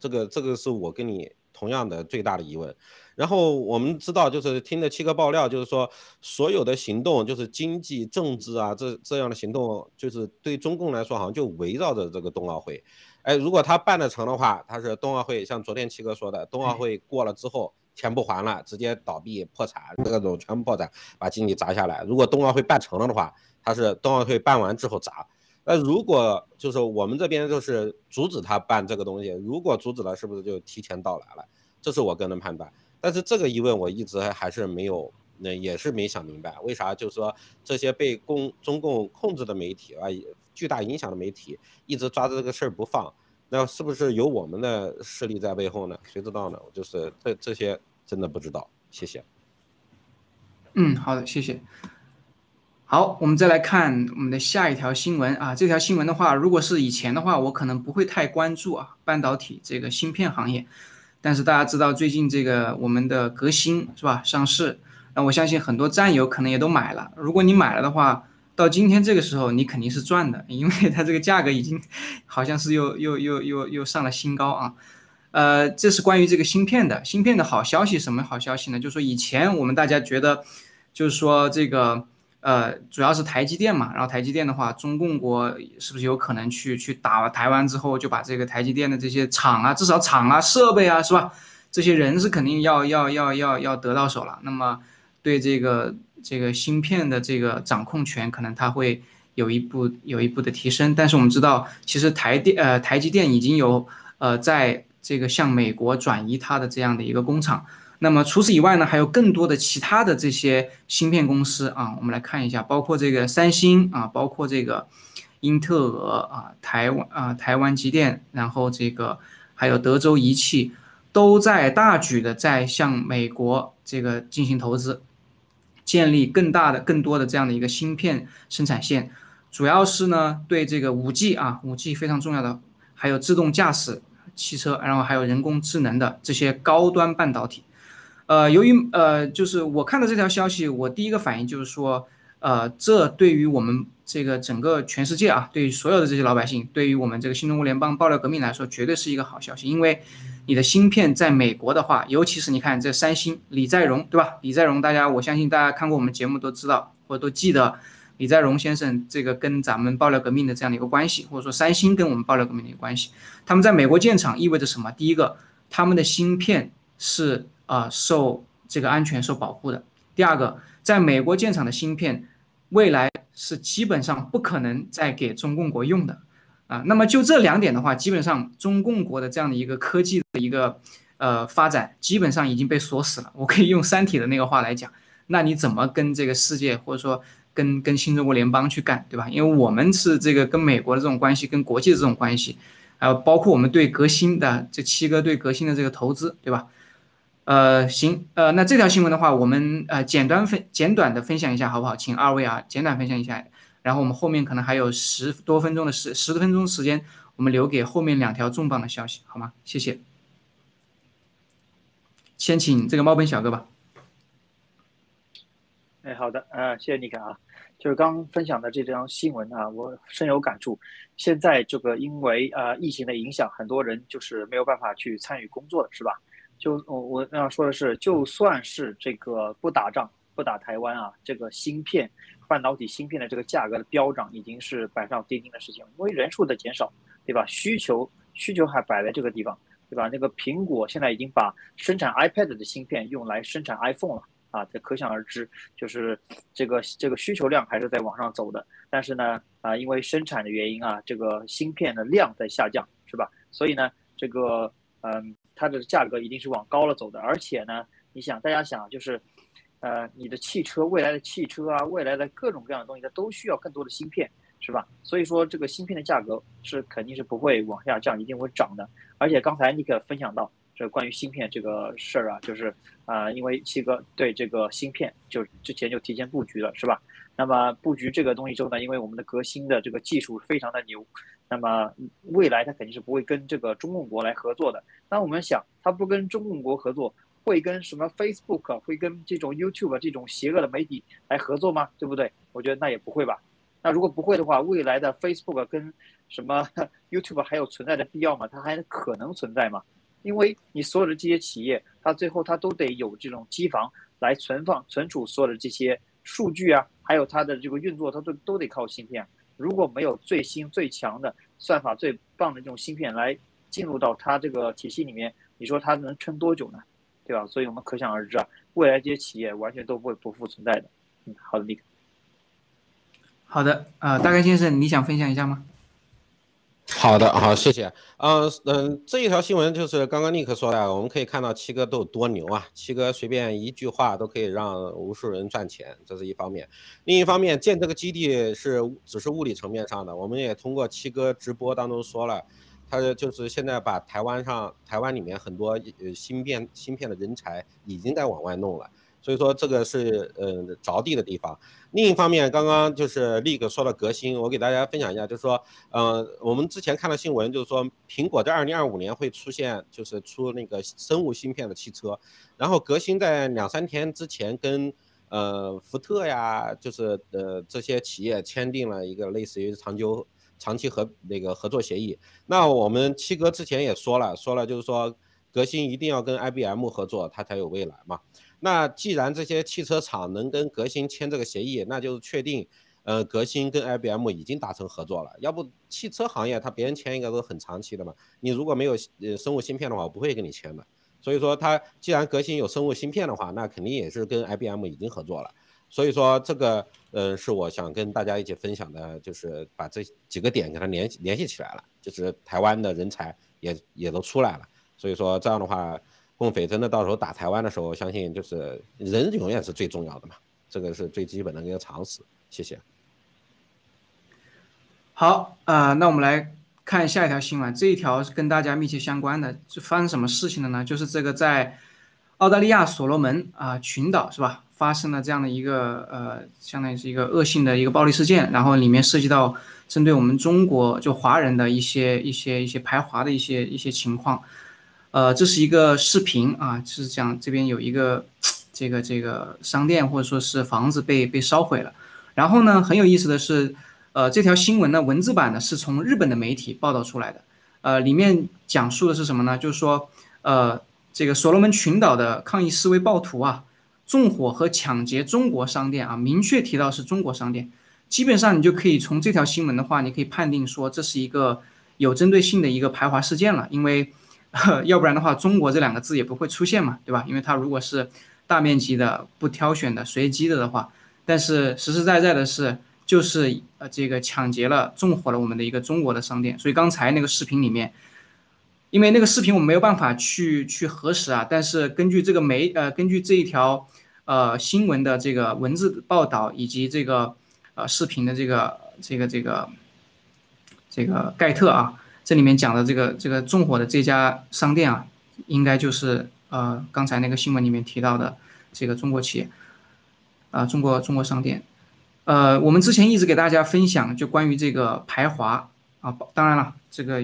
这个这个是我跟你同样的最大的疑问。然后我们知道，就是听的七哥爆料，就是说所有的行动，就是经济、政治啊，这这样的行动，就是对中共来说，好像就围绕着这个冬奥会。哎，如果他办得成的话，他是冬奥会，像昨天七哥说的，冬奥会过了之后，钱不还了，直接倒闭破产，各种全部破产，把经济砸下来。如果冬奥会办成了的话，他是冬奥会办完之后砸。那如果就是我们这边就是阻止他办这个东西，如果阻止了，是不是就提前到来了？这是我个人判断。但是这个疑问我一直还是没有，那也是没想明白，为啥就是说这些被共中共控制的媒体啊，巨大影响的媒体一直抓着这个事儿不放，那是不是有我们的势力在背后呢？谁知道呢？就是这这些真的不知道。谢谢。嗯，好的，谢谢。好，我们再来看我们的下一条新闻啊。这条新闻的话，如果是以前的话，我可能不会太关注啊，半导体这个芯片行业。但是大家知道，最近这个我们的革新是吧上市，那我相信很多战友可能也都买了。如果你买了的话，到今天这个时候你肯定是赚的，(laughs) 因为它这个价格已经 (laughs) 好像是又又又又又上了新高啊。呃，这是关于这个芯片的芯片的好消息，什么好消息呢？就是说以前我们大家觉得，就是说这个。呃，主要是台积电嘛，然后台积电的话，中共国是不是有可能去去打台湾之后，就把这个台积电的这些厂啊，至少厂啊、设备啊，是吧？这些人是肯定要要要要要得到手了。那么对这个这个芯片的这个掌控权，可能它会有一步有一步的提升。但是我们知道，其实台电呃台积电已经有呃在这个向美国转移它的这样的一个工厂。那么除此以外呢，还有更多的其他的这些芯片公司啊，我们来看一下，包括这个三星啊，包括这个英特尔啊，台湾啊，台湾机电，然后这个还有德州仪器，都在大举的在向美国这个进行投资，建立更大的、更多的这样的一个芯片生产线，主要是呢对这个五 G 啊，五 G 非常重要的，还有自动驾驶汽车，然后还有人工智能的这些高端半导体。呃，由于呃，就是我看到这条消息，我第一个反应就是说，呃，这对于我们这个整个全世界啊，对于所有的这些老百姓，对于我们这个新中国联邦爆料革命来说，绝对是一个好消息。因为你的芯片在美国的话，尤其是你看这三星李在镕，对吧？李在镕，大家我相信大家看过我们节目都知道，或者都记得李在镕先生这个跟咱们爆料革命的这样的一个关系，或者说三星跟我们爆料革命的一个关系。他们在美国建厂意味着什么？第一个，他们的芯片是。啊，受这个安全受保护的。第二个，在美国建厂的芯片，未来是基本上不可能再给中共国用的啊。那么就这两点的话，基本上中共国的这样的一个科技的一个呃发展，基本上已经被锁死了。我可以用《三体》的那个话来讲，那你怎么跟这个世界或者说跟跟新中国联邦去干，对吧？因为我们是这个跟美国的这种关系，跟国际的这种关系，还有包括我们对革新的这七个对革新的这个投资，对吧？呃，行，呃，那这条新闻的话，我们呃简短分简短的分享一下，好不好？请二位啊，简短分享一下，然后我们后面可能还有十多分钟的时十多分钟时间，我们留给后面两条重磅的消息，好吗？谢谢。先请这个猫本小哥吧。哎，好的，呃，谢谢尼克啊，就是刚分享的这张新闻啊，我深有感触。现在这个因为呃疫情的影响，很多人就是没有办法去参与工作了，是吧？就我我要说的是，就算是这个不打仗不打台湾啊，这个芯片半导体芯片的这个价格的飙涨已经是板上钉钉的事情，因为人数的减少，对吧？需求需求还摆在这个地方，对吧？那个苹果现在已经把生产 iPad 的芯片用来生产 iPhone 了啊，这可想而知，就是这个这个需求量还是在往上走的。但是呢，啊，因为生产的原因啊，这个芯片的量在下降，是吧？所以呢，这个嗯。它的价格一定是往高了走的，而且呢，你想，大家想，就是，呃，你的汽车，未来的汽车啊，未来的各种各样的东西，它都需要更多的芯片，是吧？所以说，这个芯片的价格是肯定是不会往下降，一定会涨的。而且刚才尼克分享到，这关于芯片这个事儿啊，就是啊，因为七哥对这个芯片就之前就提前布局了，是吧？那么布局这个东西之后呢，因为我们的革新的这个技术非常的牛，那么未来它肯定是不会跟这个中共国来合作的。那我们想，它不跟中共国合作，会跟什么 Facebook，会跟这种 YouTube 这种邪恶的媒体来合作吗？对不对？我觉得那也不会吧。那如果不会的话，未来的 Facebook 跟什么 (laughs) YouTube 还有存在的必要吗？它还可能存在吗？因为你所有的这些企业，它最后它都得有这种机房来存放、存储所有的这些数据啊，还有它的这个运作，它都都得靠芯片。如果没有最新最强的算法、最棒的这种芯片来进入到它这个体系里面，你说它能撑多久呢？对吧？所以我们可想而知啊，未来这些企业完全都不会不复存在的。嗯，好的，李克。好的，呃，大概先生，你想分享一下吗？好的，好，谢谢。嗯嗯，这一条新闻就是刚刚尼克说的，我们可以看到七哥都有多牛啊！七哥随便一句话都可以让无数人赚钱，这是一方面。另一方面，建这个基地是只是物理层面上的，我们也通过七哥直播当中说了，他就是现在把台湾上台湾里面很多呃芯片芯片的人才已经在往外弄了。所以说这个是呃着地的地方。另一方面，刚刚就是立哥说的革新，我给大家分享一下，就是说，呃，我们之前看到新闻，就是说苹果在二零二五年会出现，就是出那个生物芯片的汽车。然后革新在两三天之前跟呃福特呀，就是呃这些企业签订了一个类似于长久长期合那个合作协议。那我们七哥之前也说了，说了就是说革新一定要跟 IBM 合作，它才有未来嘛。那既然这些汽车厂能跟革新签这个协议，那就是确定，呃，革新跟 IBM 已经达成合作了。要不汽车行业它别人签一个都很长期的嘛，你如果没有呃生物芯片的话，我不会跟你签的。所以说，它既然革新有生物芯片的话，那肯定也是跟 IBM 已经合作了。所以说这个，呃，是我想跟大家一起分享的，就是把这几个点给它联系联系起来了，就是台湾的人才也也都出来了。所以说这样的话。共匪真的到时候打台湾的时候，相信就是人永远是最重要的嘛，这个是最基本的一个常识。谢谢。好，呃，那我们来看下一条新闻，这一条是跟大家密切相关的，是发生什么事情了呢？就是这个在澳大利亚所罗门啊群岛是吧，发生了这样的一个呃，相当于是一个恶性的一个暴力事件，然后里面涉及到针对我们中国就华人的一些一些一些排华的一些一些情况。呃，这是一个视频啊，就是讲这边有一个这个这个商店或者说是房子被被烧毁了。然后呢，很有意思的是，呃，这条新闻呢文字版呢是从日本的媒体报道出来的。呃，里面讲述的是什么呢？就是说，呃，这个所罗门群岛的抗议示威暴徒啊，纵火和抢劫中国商店啊，明确提到是中国商店。基本上你就可以从这条新闻的话，你可以判定说这是一个有针对性的一个排华事件了，因为。(laughs) 要不然的话，中国这两个字也不会出现嘛，对吧？因为它如果是大面积的、不挑选的、随机的的话，但是实实在在的是，就是呃这个抢劫了、纵火了我们的一个中国的商店。所以刚才那个视频里面，因为那个视频我们没有办法去去核实啊，但是根据这个媒呃根据这一条呃新闻的这个文字报道以及这个呃视频的这个这个这个这个盖特啊。这里面讲的这个这个纵火的这家商店啊，应该就是呃刚才那个新闻里面提到的这个中国企业，啊中国中国商店，呃我们之前一直给大家分享就关于这个排华啊，当然了这个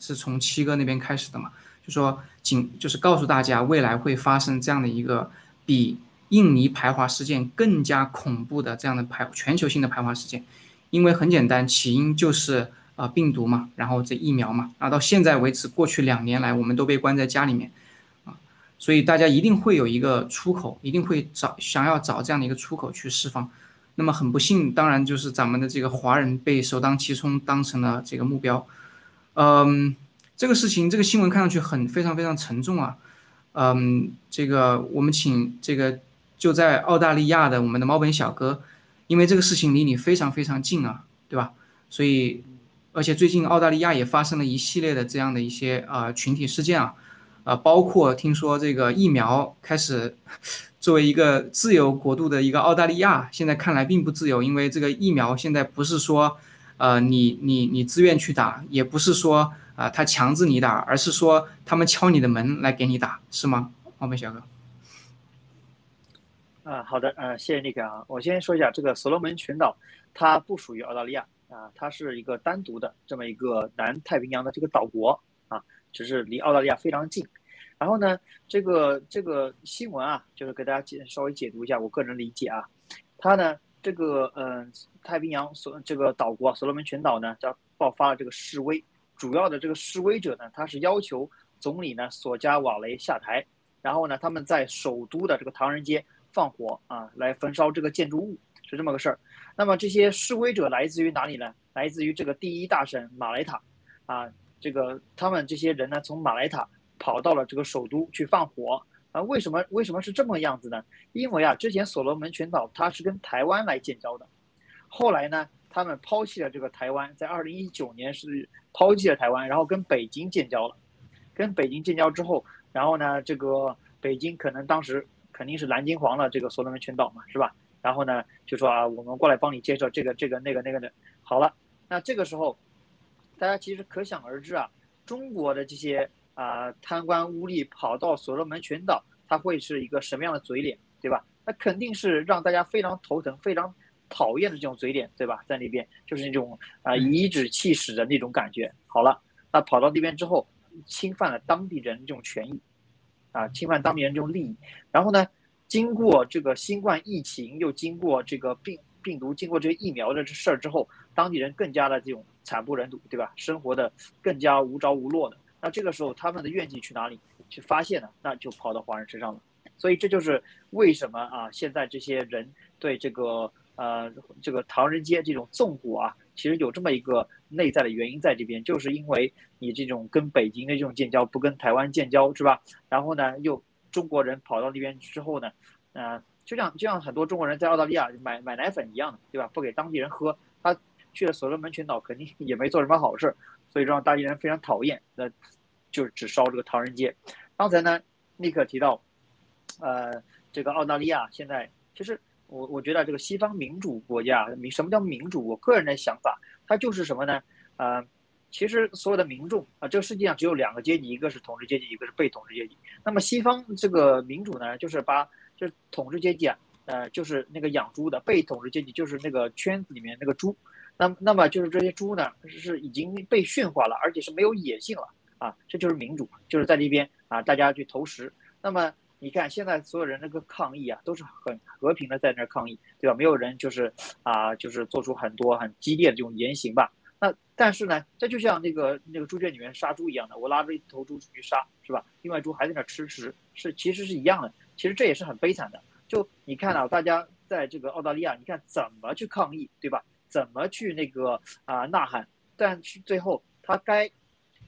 是从七哥那边开始的嘛，就说仅就是告诉大家未来会发生这样的一个比印尼排华事件更加恐怖的这样的排全球性的排华事件，因为很简单起因就是。啊，病毒嘛，然后这疫苗嘛，啊，到现在为止，过去两年来，我们都被关在家里面，啊，所以大家一定会有一个出口，一定会找想要找这样的一个出口去释放。那么很不幸，当然就是咱们的这个华人被首当其冲当成了这个目标。嗯，这个事情，这个新闻看上去很非常非常沉重啊。嗯，这个我们请这个就在澳大利亚的我们的猫本小哥，因为这个事情离你非常非常近啊，对吧？所以。而且最近澳大利亚也发生了一系列的这样的一些啊群体事件啊，啊，包括听说这个疫苗开始作为一个自由国度的一个澳大利亚，现在看来并不自由，因为这个疫苗现在不是说呃你你你自愿去打，也不是说啊，他强制你打，而是说他们敲你的门来给你打，是吗？冒昧小哥。啊，好的，呃，谢谢尼克啊。我先说一下这个所罗门群岛，它不属于澳大利亚啊，它是一个单独的这么一个南太平洋的这个岛国啊，只是离澳大利亚非常近。然后呢，这个这个新闻啊，就是给大家解稍微解读一下，我个人理解啊，它呢这个嗯太平洋所这个岛国所罗门群岛呢，叫爆发了这个示威，主要的这个示威者呢，他是要求总理呢索加瓦雷下台，然后呢他们在首都的这个唐人街。放火啊，来焚烧这个建筑物是这么个事儿。那么这些示威者来自于哪里呢？来自于这个第一大省马来塔，啊，这个他们这些人呢，从马来塔跑到了这个首都去放火啊。为什么？为什么是这么样子呢？因为啊，之前所罗门群岛它是跟台湾来建交的，后来呢，他们抛弃了这个台湾，在二零一九年是抛弃了台湾，然后跟北京建交了。跟北京建交之后，然后呢，这个北京可能当时。肯定是蓝金黄了这个所罗门群岛嘛，是吧？然后呢，就说啊，我们过来帮你介绍这个、这个、那个、那个的。好了，那这个时候，大家其实可想而知啊，中国的这些啊贪官污吏跑到所罗门群岛，他会是一个什么样的嘴脸，对吧？那肯定是让大家非常头疼、非常讨厌的这种嘴脸，对吧？在那边就是那种啊颐指气使的那种感觉。好了，那跑到那边之后，侵犯了当地人这种权益。啊，侵犯当地人这种利益，然后呢，经过这个新冠疫情，又经过这个病病毒，经过这个疫苗的事儿之后，当地人更加的这种惨不忍睹，对吧？生活的更加无着无落的。那这个时候，他们的怨气去哪里去发泄呢？那就跑到华人身上了。所以这就是为什么啊，现在这些人对这个呃这个唐人街这种纵火啊，其实有这么一个内在的原因在这边，就是因为。你这种跟北京的这种建交，不跟台湾建交是吧？然后呢，又中国人跑到那边之后呢，呃，就像就像很多中国人在澳大利亚买买奶粉一样的，对吧？不给当地人喝，他去了所罗门群岛肯定也没做什么好事，所以让当地人非常讨厌，那就只烧这个唐人街。刚才呢，尼克提到，呃，这个澳大利亚现在其实我我觉得这个西方民主国家民什么叫民主？我个人的想法，它就是什么呢？呃。其实所有的民众啊，这个世界上只有两个阶级，一个是统治阶级，一个是被统治阶级。那么西方这个民主呢，就是把就是统治阶级啊，呃，就是那个养猪的；被统治阶级就是那个圈子里面那个猪。那那么就是这些猪呢，是已经被驯化了，而且是没有野性了啊。这就是民主，就是在那边啊，大家去投食。那么你看现在所有人那个抗议啊，都是很和平的在那儿抗议，对吧？没有人就是啊，就是做出很多很激烈的这种言行吧。那但是呢，这就像那个那个猪圈里面杀猪一样的，我拉着一头猪出去杀，是吧？另外猪还在那吃食，是其实是一样的。其实这也是很悲惨的。就你看到大家在这个澳大利亚，你看怎么去抗议，对吧？怎么去那个啊呐喊？但是最后他该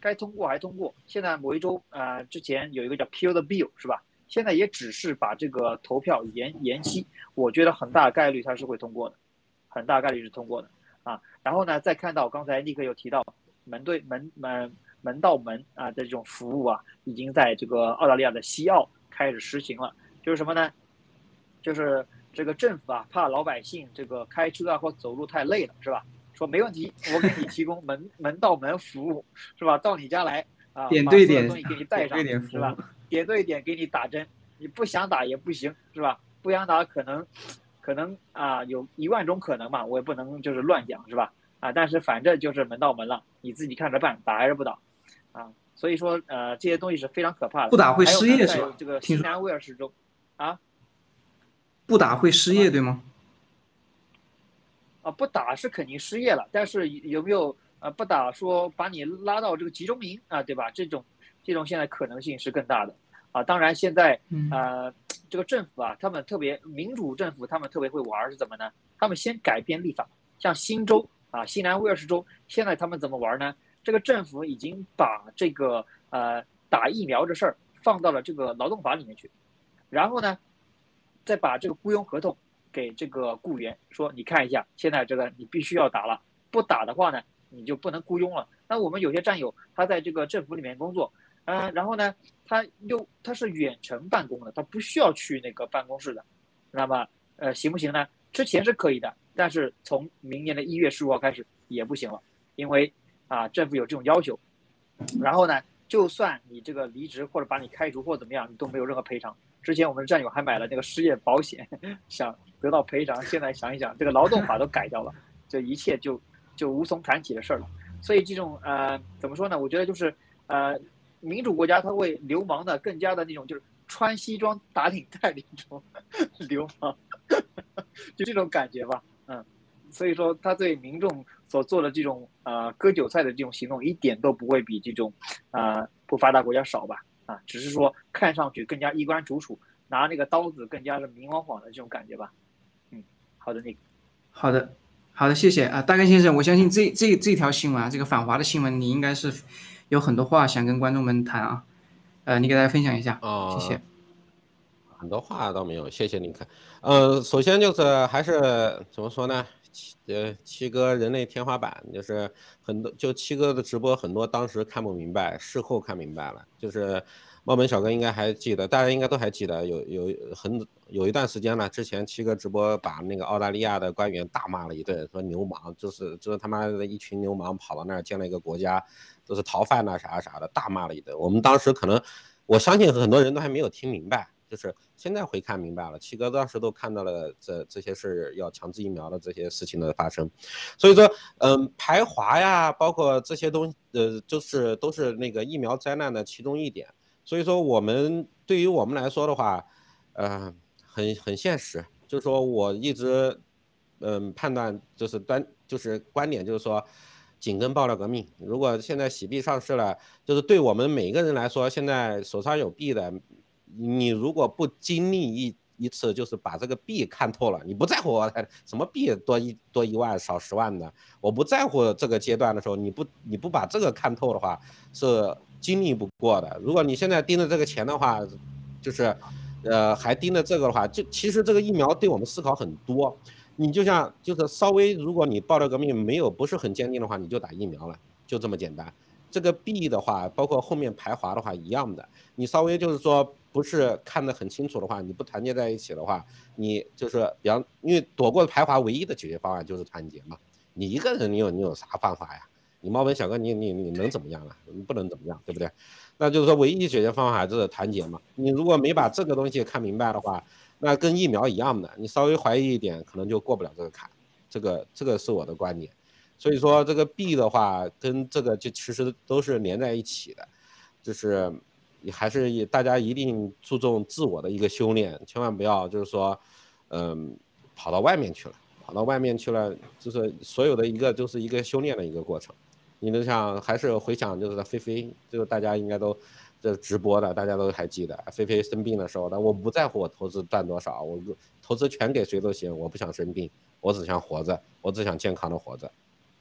该通过还通过。现在某一周啊，之前有一个叫 Kill the Bill，是吧？现在也只是把这个投票延延期，我觉得很大概率它是会通过的，很大概率是通过的。啊，然后呢，再看到刚才立刻有提到门对门门门到门啊的这种服务啊，已经在这个澳大利亚的西澳开始实行了。就是什么呢？就是这个政府啊，怕老百姓这个开车啊或走路太累了，是吧？说没问题，我给你提供门门到门服务，是吧？到你家来啊，点对点东西给你带上，是吧？点对点给你打针，你不想打也不行，是吧？不想打可能。可能啊，有一万种可能嘛，我也不能就是乱讲，是吧？啊，但是反正就是门到门了，你自己看着办，打还是不打？啊，所以说呃，这些东西是非常可怕的。不打会失业是吧？这个新南威尔士州，啊，不打会失业对吗？啊，不打是肯定失业了，但是有没有啊？不打说把你拉到这个集中营啊，对吧？这种这种现在可能性是更大的。啊，当然现在呃。这个政府啊，他们特别民主政府，他们特别会玩是怎么呢？他们先改变立法，像新州啊，西南威尔士州，现在他们怎么玩呢？这个政府已经把这个呃打疫苗这事儿放到了这个劳动法里面去，然后呢，再把这个雇佣合同给这个雇员说，你看一下，现在这个你必须要打了，不打的话呢，你就不能雇佣了。那我们有些战友他在这个政府里面工作。嗯，然后呢，他又他是远程办公的，他不需要去那个办公室的，那么呃行不行呢？之前是可以的，但是从明年的一月十五号开始也不行了，因为啊政府有这种要求，然后呢，就算你这个离职或者把你开除或怎么样，你都没有任何赔偿。之前我们的战友还买了那个失业保险，(laughs) 想得到赔偿。现在想一想，这个劳动法都改掉了，这一切就就无从谈起的事儿了。所以这种呃，怎么说呢？我觉得就是呃，民主国家它会流氓的更加的那种，就是穿西装打领带那种 (laughs) 流氓，就这种感觉吧。嗯，所以说他对民众所做的这种呃割韭菜的这种行动，一点都不会比这种啊不发达国家少吧。啊，只是说看上去更加衣冠楚楚，拿那个刀子更加的明晃晃的这种感觉吧。嗯，好的，那个，好的，好的，谢谢啊，大根先生，我相信这这这条新闻啊，这个反华的新闻，你应该是有很多话想跟观众们谈啊，呃，你给大家分享一下哦，谢谢。很多话倒没有，谢谢你看。呃，首先就是还是怎么说呢？七呃七哥人类天花板，就是很多就七哥的直播很多当时看不明白，事后看明白了。就是茂本小哥应该还记得，大家应该都还记得，有有很有一段时间了，之前七哥直播把那个澳大利亚的官员大骂了一顿，说流氓，就是就是他妈的一群流氓跑到那儿建了一个国家，都是逃犯呐啥啥的，大骂了一顿。我们当时可能我相信很多人都还没有听明白。就是现在回看明白了，七哥当时都看到了这这些事要强制疫苗的这些事情的发生，所以说，嗯，排华呀，包括这些东西，呃，就是都是那个疫苗灾难的其中一点。所以说，我们对于我们来说的话，呃，很很现实，就是说我一直，嗯，判断就是端就是观点就是说，紧跟爆料革命。如果现在洗币上市了，就是对我们每一个人来说，现在手上有币的。你如果不经历一一次，就是把这个币看透了，你不在乎什么币多一多一万少十万的，我不在乎这个阶段的时候，你不你不把这个看透的话，是经历不过的。如果你现在盯着这个钱的话，就是，呃，还盯着这个的话，就其实这个疫苗对我们思考很多。你就像就是稍微，如果你爆料革命没有不是很坚定的话，你就打疫苗了，就这么简单。这个币的话，包括后面排华的话一样的，你稍微就是说。不是看得很清楚的话，你不团结在一起的话，你就是比方，因为躲过排华唯一的解决方案就是团结嘛。你一个人，你有你有啥办法呀？你猫本小哥，你你你能怎么样啊？你不能怎么样，对不对？那就是说，唯一解决方法就是团结嘛。你如果没把这个东西看明白的话，那跟疫苗一样的，你稍微怀疑一点，可能就过不了这个坎。这个这个是我的观点。所以说，这个币的话，跟这个就其实都是连在一起的，就是。你还是大家一定注重自我的一个修炼，千万不要就是说，嗯，跑到外面去了，跑到外面去了，就是所有的一个就是一个修炼的一个过程。你能想还是回想就是菲菲，就是大家应该都这直播的，大家都还记得菲菲生病的时候，那我不在乎我投资赚多少，我投资全给谁都行，我不想生病，我只想活着，我只想健康的活着。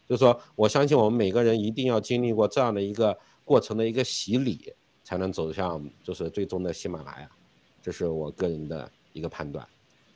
就是说，我相信我们每个人一定要经历过这样的一个过程的一个洗礼。才能走向就是最终的喜马拉雅，这是我个人的一个判断。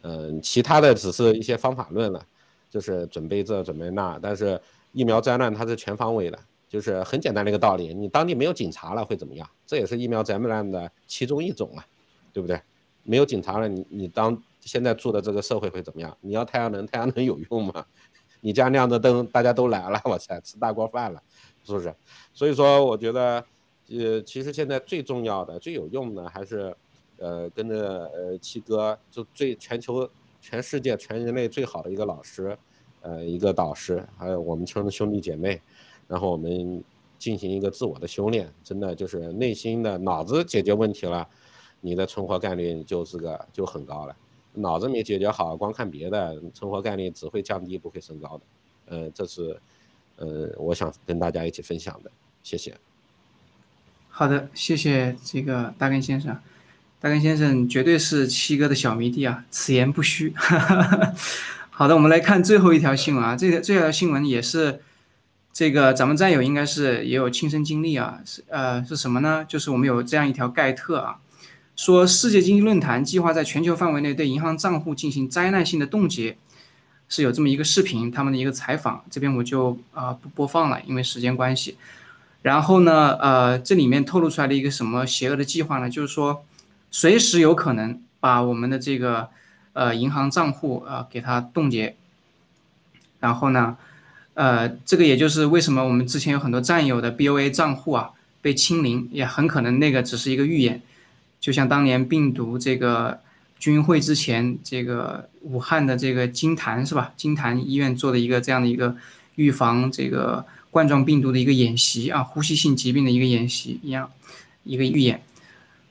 嗯，其他的只是一些方法论了，就是准备这准备那。但是疫苗灾难它是全方位的，就是很简单的一个道理。你当地没有警察了会怎么样？这也是疫苗灾难的其中一种啊，对不对？没有警察了，你你当现在住的这个社会会怎么样？你要太阳能，太阳能有用吗？(laughs) 你家亮着灯，大家都来了，我才，吃大锅饭了，是不是？所以说，我觉得。呃，其实现在最重要的、最有用的还是，呃，跟着呃七哥，就最全球、全世界、全人类最好的一个老师，呃，一个导师，还有我们亲的兄弟姐妹，然后我们进行一个自我的修炼，真的就是内心的脑子解决问题了，你的存活概率就是个就很高了。脑子没解决好，光看别的，存活概率只会降低，不会升高的。呃，这是，呃，我想跟大家一起分享的，谢谢。好的，谢谢这个大根先生，大根先生绝对是七哥的小迷弟啊，此言不虚。(laughs) 好的，我们来看最后一条新闻啊，这条这条新闻也是这个咱们战友应该是也有亲身经历啊，是呃是什么呢？就是我们有这样一条盖特啊，说世界经济论坛计划在全球范围内对银行账户进行灾难性的冻结，是有这么一个视频，他们的一个采访，这边我就啊不播放了，因为时间关系。然后呢，呃，这里面透露出来的一个什么邪恶的计划呢？就是说，随时有可能把我们的这个呃银行账户啊给它冻结。然后呢，呃，这个也就是为什么我们之前有很多战友的 BOA 账户啊被清零，也很可能那个只是一个预演，就像当年病毒这个军会之前，这个武汉的这个金坛是吧？金坛医院做的一个这样的一个预防这个冠状病毒的一个演习啊，呼吸性疾病的一个演习一样，一个预演。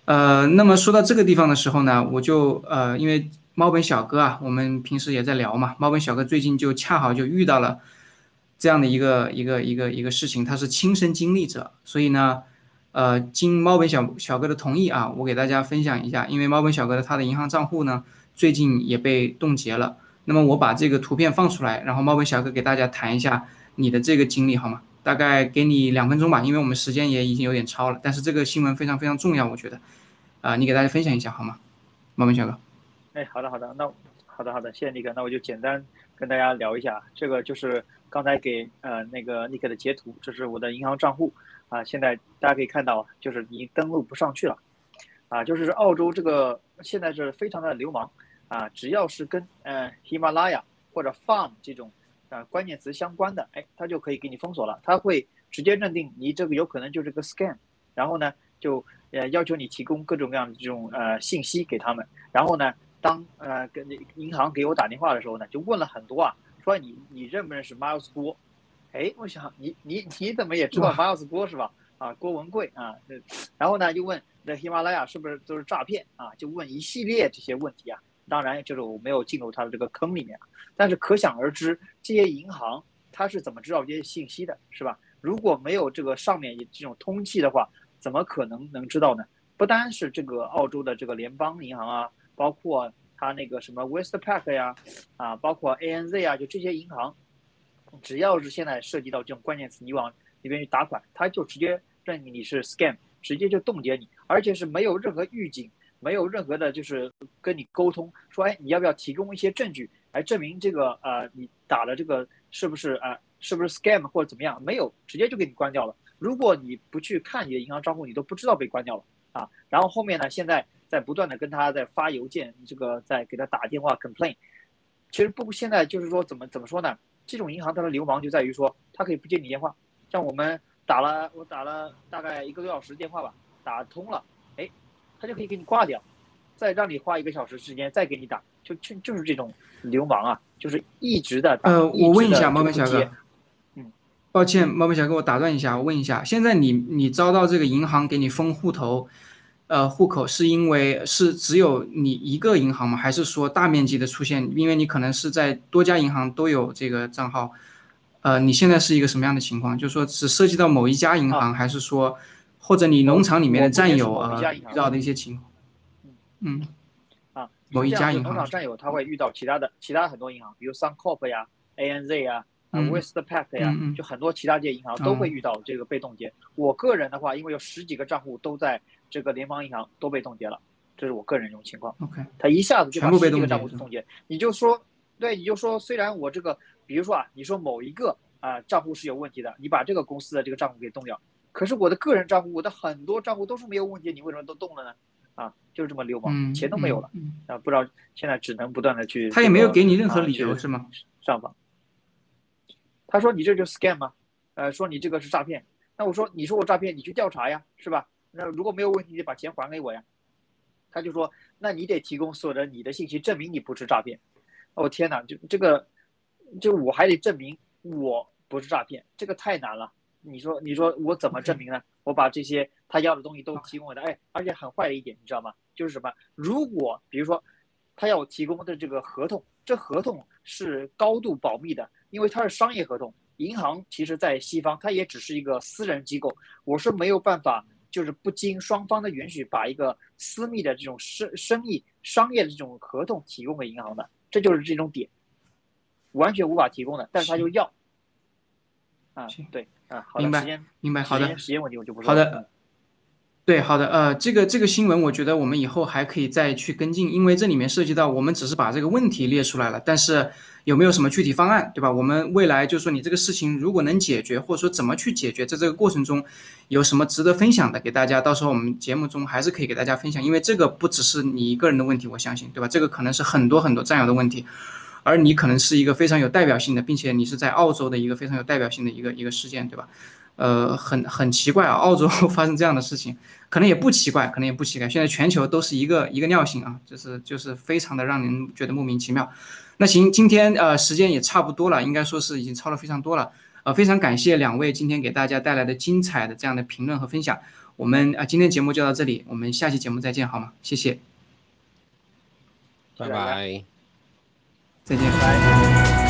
呃，那么说到这个地方的时候呢，我就呃，因为猫本小哥啊，我们平时也在聊嘛，猫本小哥最近就恰好就遇到了。这样的一个一个一个一个事情，他是亲身经历者，所以呢，呃，经猫本小小哥的同意啊，我给大家分享一下，因为猫本小哥的他的银行账户呢，最近也被冻结了。那么我把这个图片放出来，然后猫本小哥给大家谈一下你的这个经历好吗？大概给你两分钟吧，因为我们时间也已经有点超了，但是这个新闻非常非常重要，我觉得，啊，你给大家分享一下好吗？猫本小哥。哎，好的好的，那好的好的，谢谢尼克，那我就简单跟大家聊一下，这个就是。刚才给呃那个尼克的截图，这是我的银行账户啊。现在大家可以看到，就是已经登录不上去了，啊，就是澳洲这个现在是非常的流氓啊。只要是跟呃喜马拉雅或者 farm 这种啊关键词相关的，哎，它就可以给你封锁了。它会直接认定你这个有可能就是个 scam，然后呢就呃要求你提供各种各样的这种呃信息给他们。然后呢，当呃跟银行给我打电话的时候呢，就问了很多啊。说你你认不认识 Miles 郭？哎，我想你你你怎么也知道 Miles 郭是吧？啊，郭文贵啊，然后呢就问那喜马拉雅是不是都是诈骗啊？就问一系列这些问题啊。当然就是我没有进入他的这个坑里面，但是可想而知，这些银行他是怎么知道这些信息的，是吧？如果没有这个上面这种通气的话，怎么可能能知道呢？不单是这个澳洲的这个联邦银行啊，包括。他那个什么 Westpac 呀，啊，包括 ANZ 啊，就这些银行，只要是现在涉及到这种关键词，你往里边去打款，他就直接认定你是 scam，直接就冻结你，而且是没有任何预警，没有任何的，就是跟你沟通说，哎，你要不要提供一些证据来证明这个呃，你打的这个是不是啊，是不是 scam 或者怎么样？没有，直接就给你关掉了。如果你不去看你的银行账户，你都不知道被关掉了啊。然后后面呢，现在。在不断的跟他在发邮件，这个在给他打电话 complain，其实不现在就是说怎么怎么说呢？这种银行它的流氓就在于说，它可以不接你电话，像我们打了我打了大概一个多小时电话吧，打通了，哎，他就可以给你挂掉，再让你花一个小时时间再给你打，就就就是这种流氓啊，就是一直的呃，我问一下猫猫小哥，嗯，抱歉，猫猫小哥，我打断一下，我问一下，现在你你遭到这个银行给你封户头？呃，户口是因为是只有你一个银行吗？还是说大面积的出现？因为你可能是在多家银行都有这个账号。呃，你现在是一个什么样的情况？就是说只涉及到某一家银行，还是说或者你农场里面的战友啊遇到的一些情况？嗯，啊，某一家银行。农场战友他会遇到其他的其他很多银行，比如 Suncorp 呀、ANZ 呀、啊，Westpac 呀，就很多其他这些银行都会遇到这个被冻结。我个人的话，因为有十几个账户都在。这个联邦银行都被冻结了，这是我个人这种情况。OK，他一下子就把十几个账户冻结，你就说，对，你就说，虽然我这个，比如说啊，你说某一个啊账户是有问题的，你把这个公司的这个账户给冻掉，可是我的个人账户，我的很多账户都是没有问题，你为什么都冻了呢？啊，就是这么流氓，钱都没有了啊，不知道现在只能不断的去。他也没有给你任何理由是吗？上访。他说你这就 scam 吗？呃，说你这个是诈骗。那我说，你说我诈骗，你去调查呀，是吧？那如果没有问题，你把钱还给我呀。他就说，那你得提供所有的你的信息，证明你不是诈骗。哦天哪，就这个，就我还得证明我不是诈骗，这个太难了。你说，你说我怎么证明呢？我把这些他要的东西都提供给他，哎，而且很坏的一点，你知道吗？就是什么？如果比如说他要我提供的这个合同，这合同是高度保密的，因为它是商业合同。银行其实在西方，它也只是一个私人机构，我是没有办法。就是不经双方的允许，把一个私密的这种生生意、商业的这种合同提供给银行的，这就是这种点，完全无法提供的。但是他就要，啊，对，啊，好的明白，明白，好的，时间问题我就不说。好的，对，好的，呃，这个这个新闻，我觉得我们以后还可以再去跟进，因为这里面涉及到我们只是把这个问题列出来了，但是。有没有什么具体方案，对吧？我们未来就是说，你这个事情如果能解决，或者说怎么去解决，在这个过程中有什么值得分享的，给大家，到时候我们节目中还是可以给大家分享，因为这个不只是你一个人的问题，我相信，对吧？这个可能是很多很多战友的问题，而你可能是一个非常有代表性的，并且你是在澳洲的一个非常有代表性的一个一个事件，对吧？呃，很很奇怪啊，澳洲发生这样的事情，可能也不奇怪，可能也不奇怪。现在全球都是一个一个尿性啊，就是就是非常的让人觉得莫名其妙。那行，今天呃时间也差不多了，应该说是已经超了非常多了。呃，非常感谢两位今天给大家带来的精彩的这样的评论和分享。我们啊，今天节目就到这里，我们下期节目再见，好吗？谢谢，拜拜，再见。拜。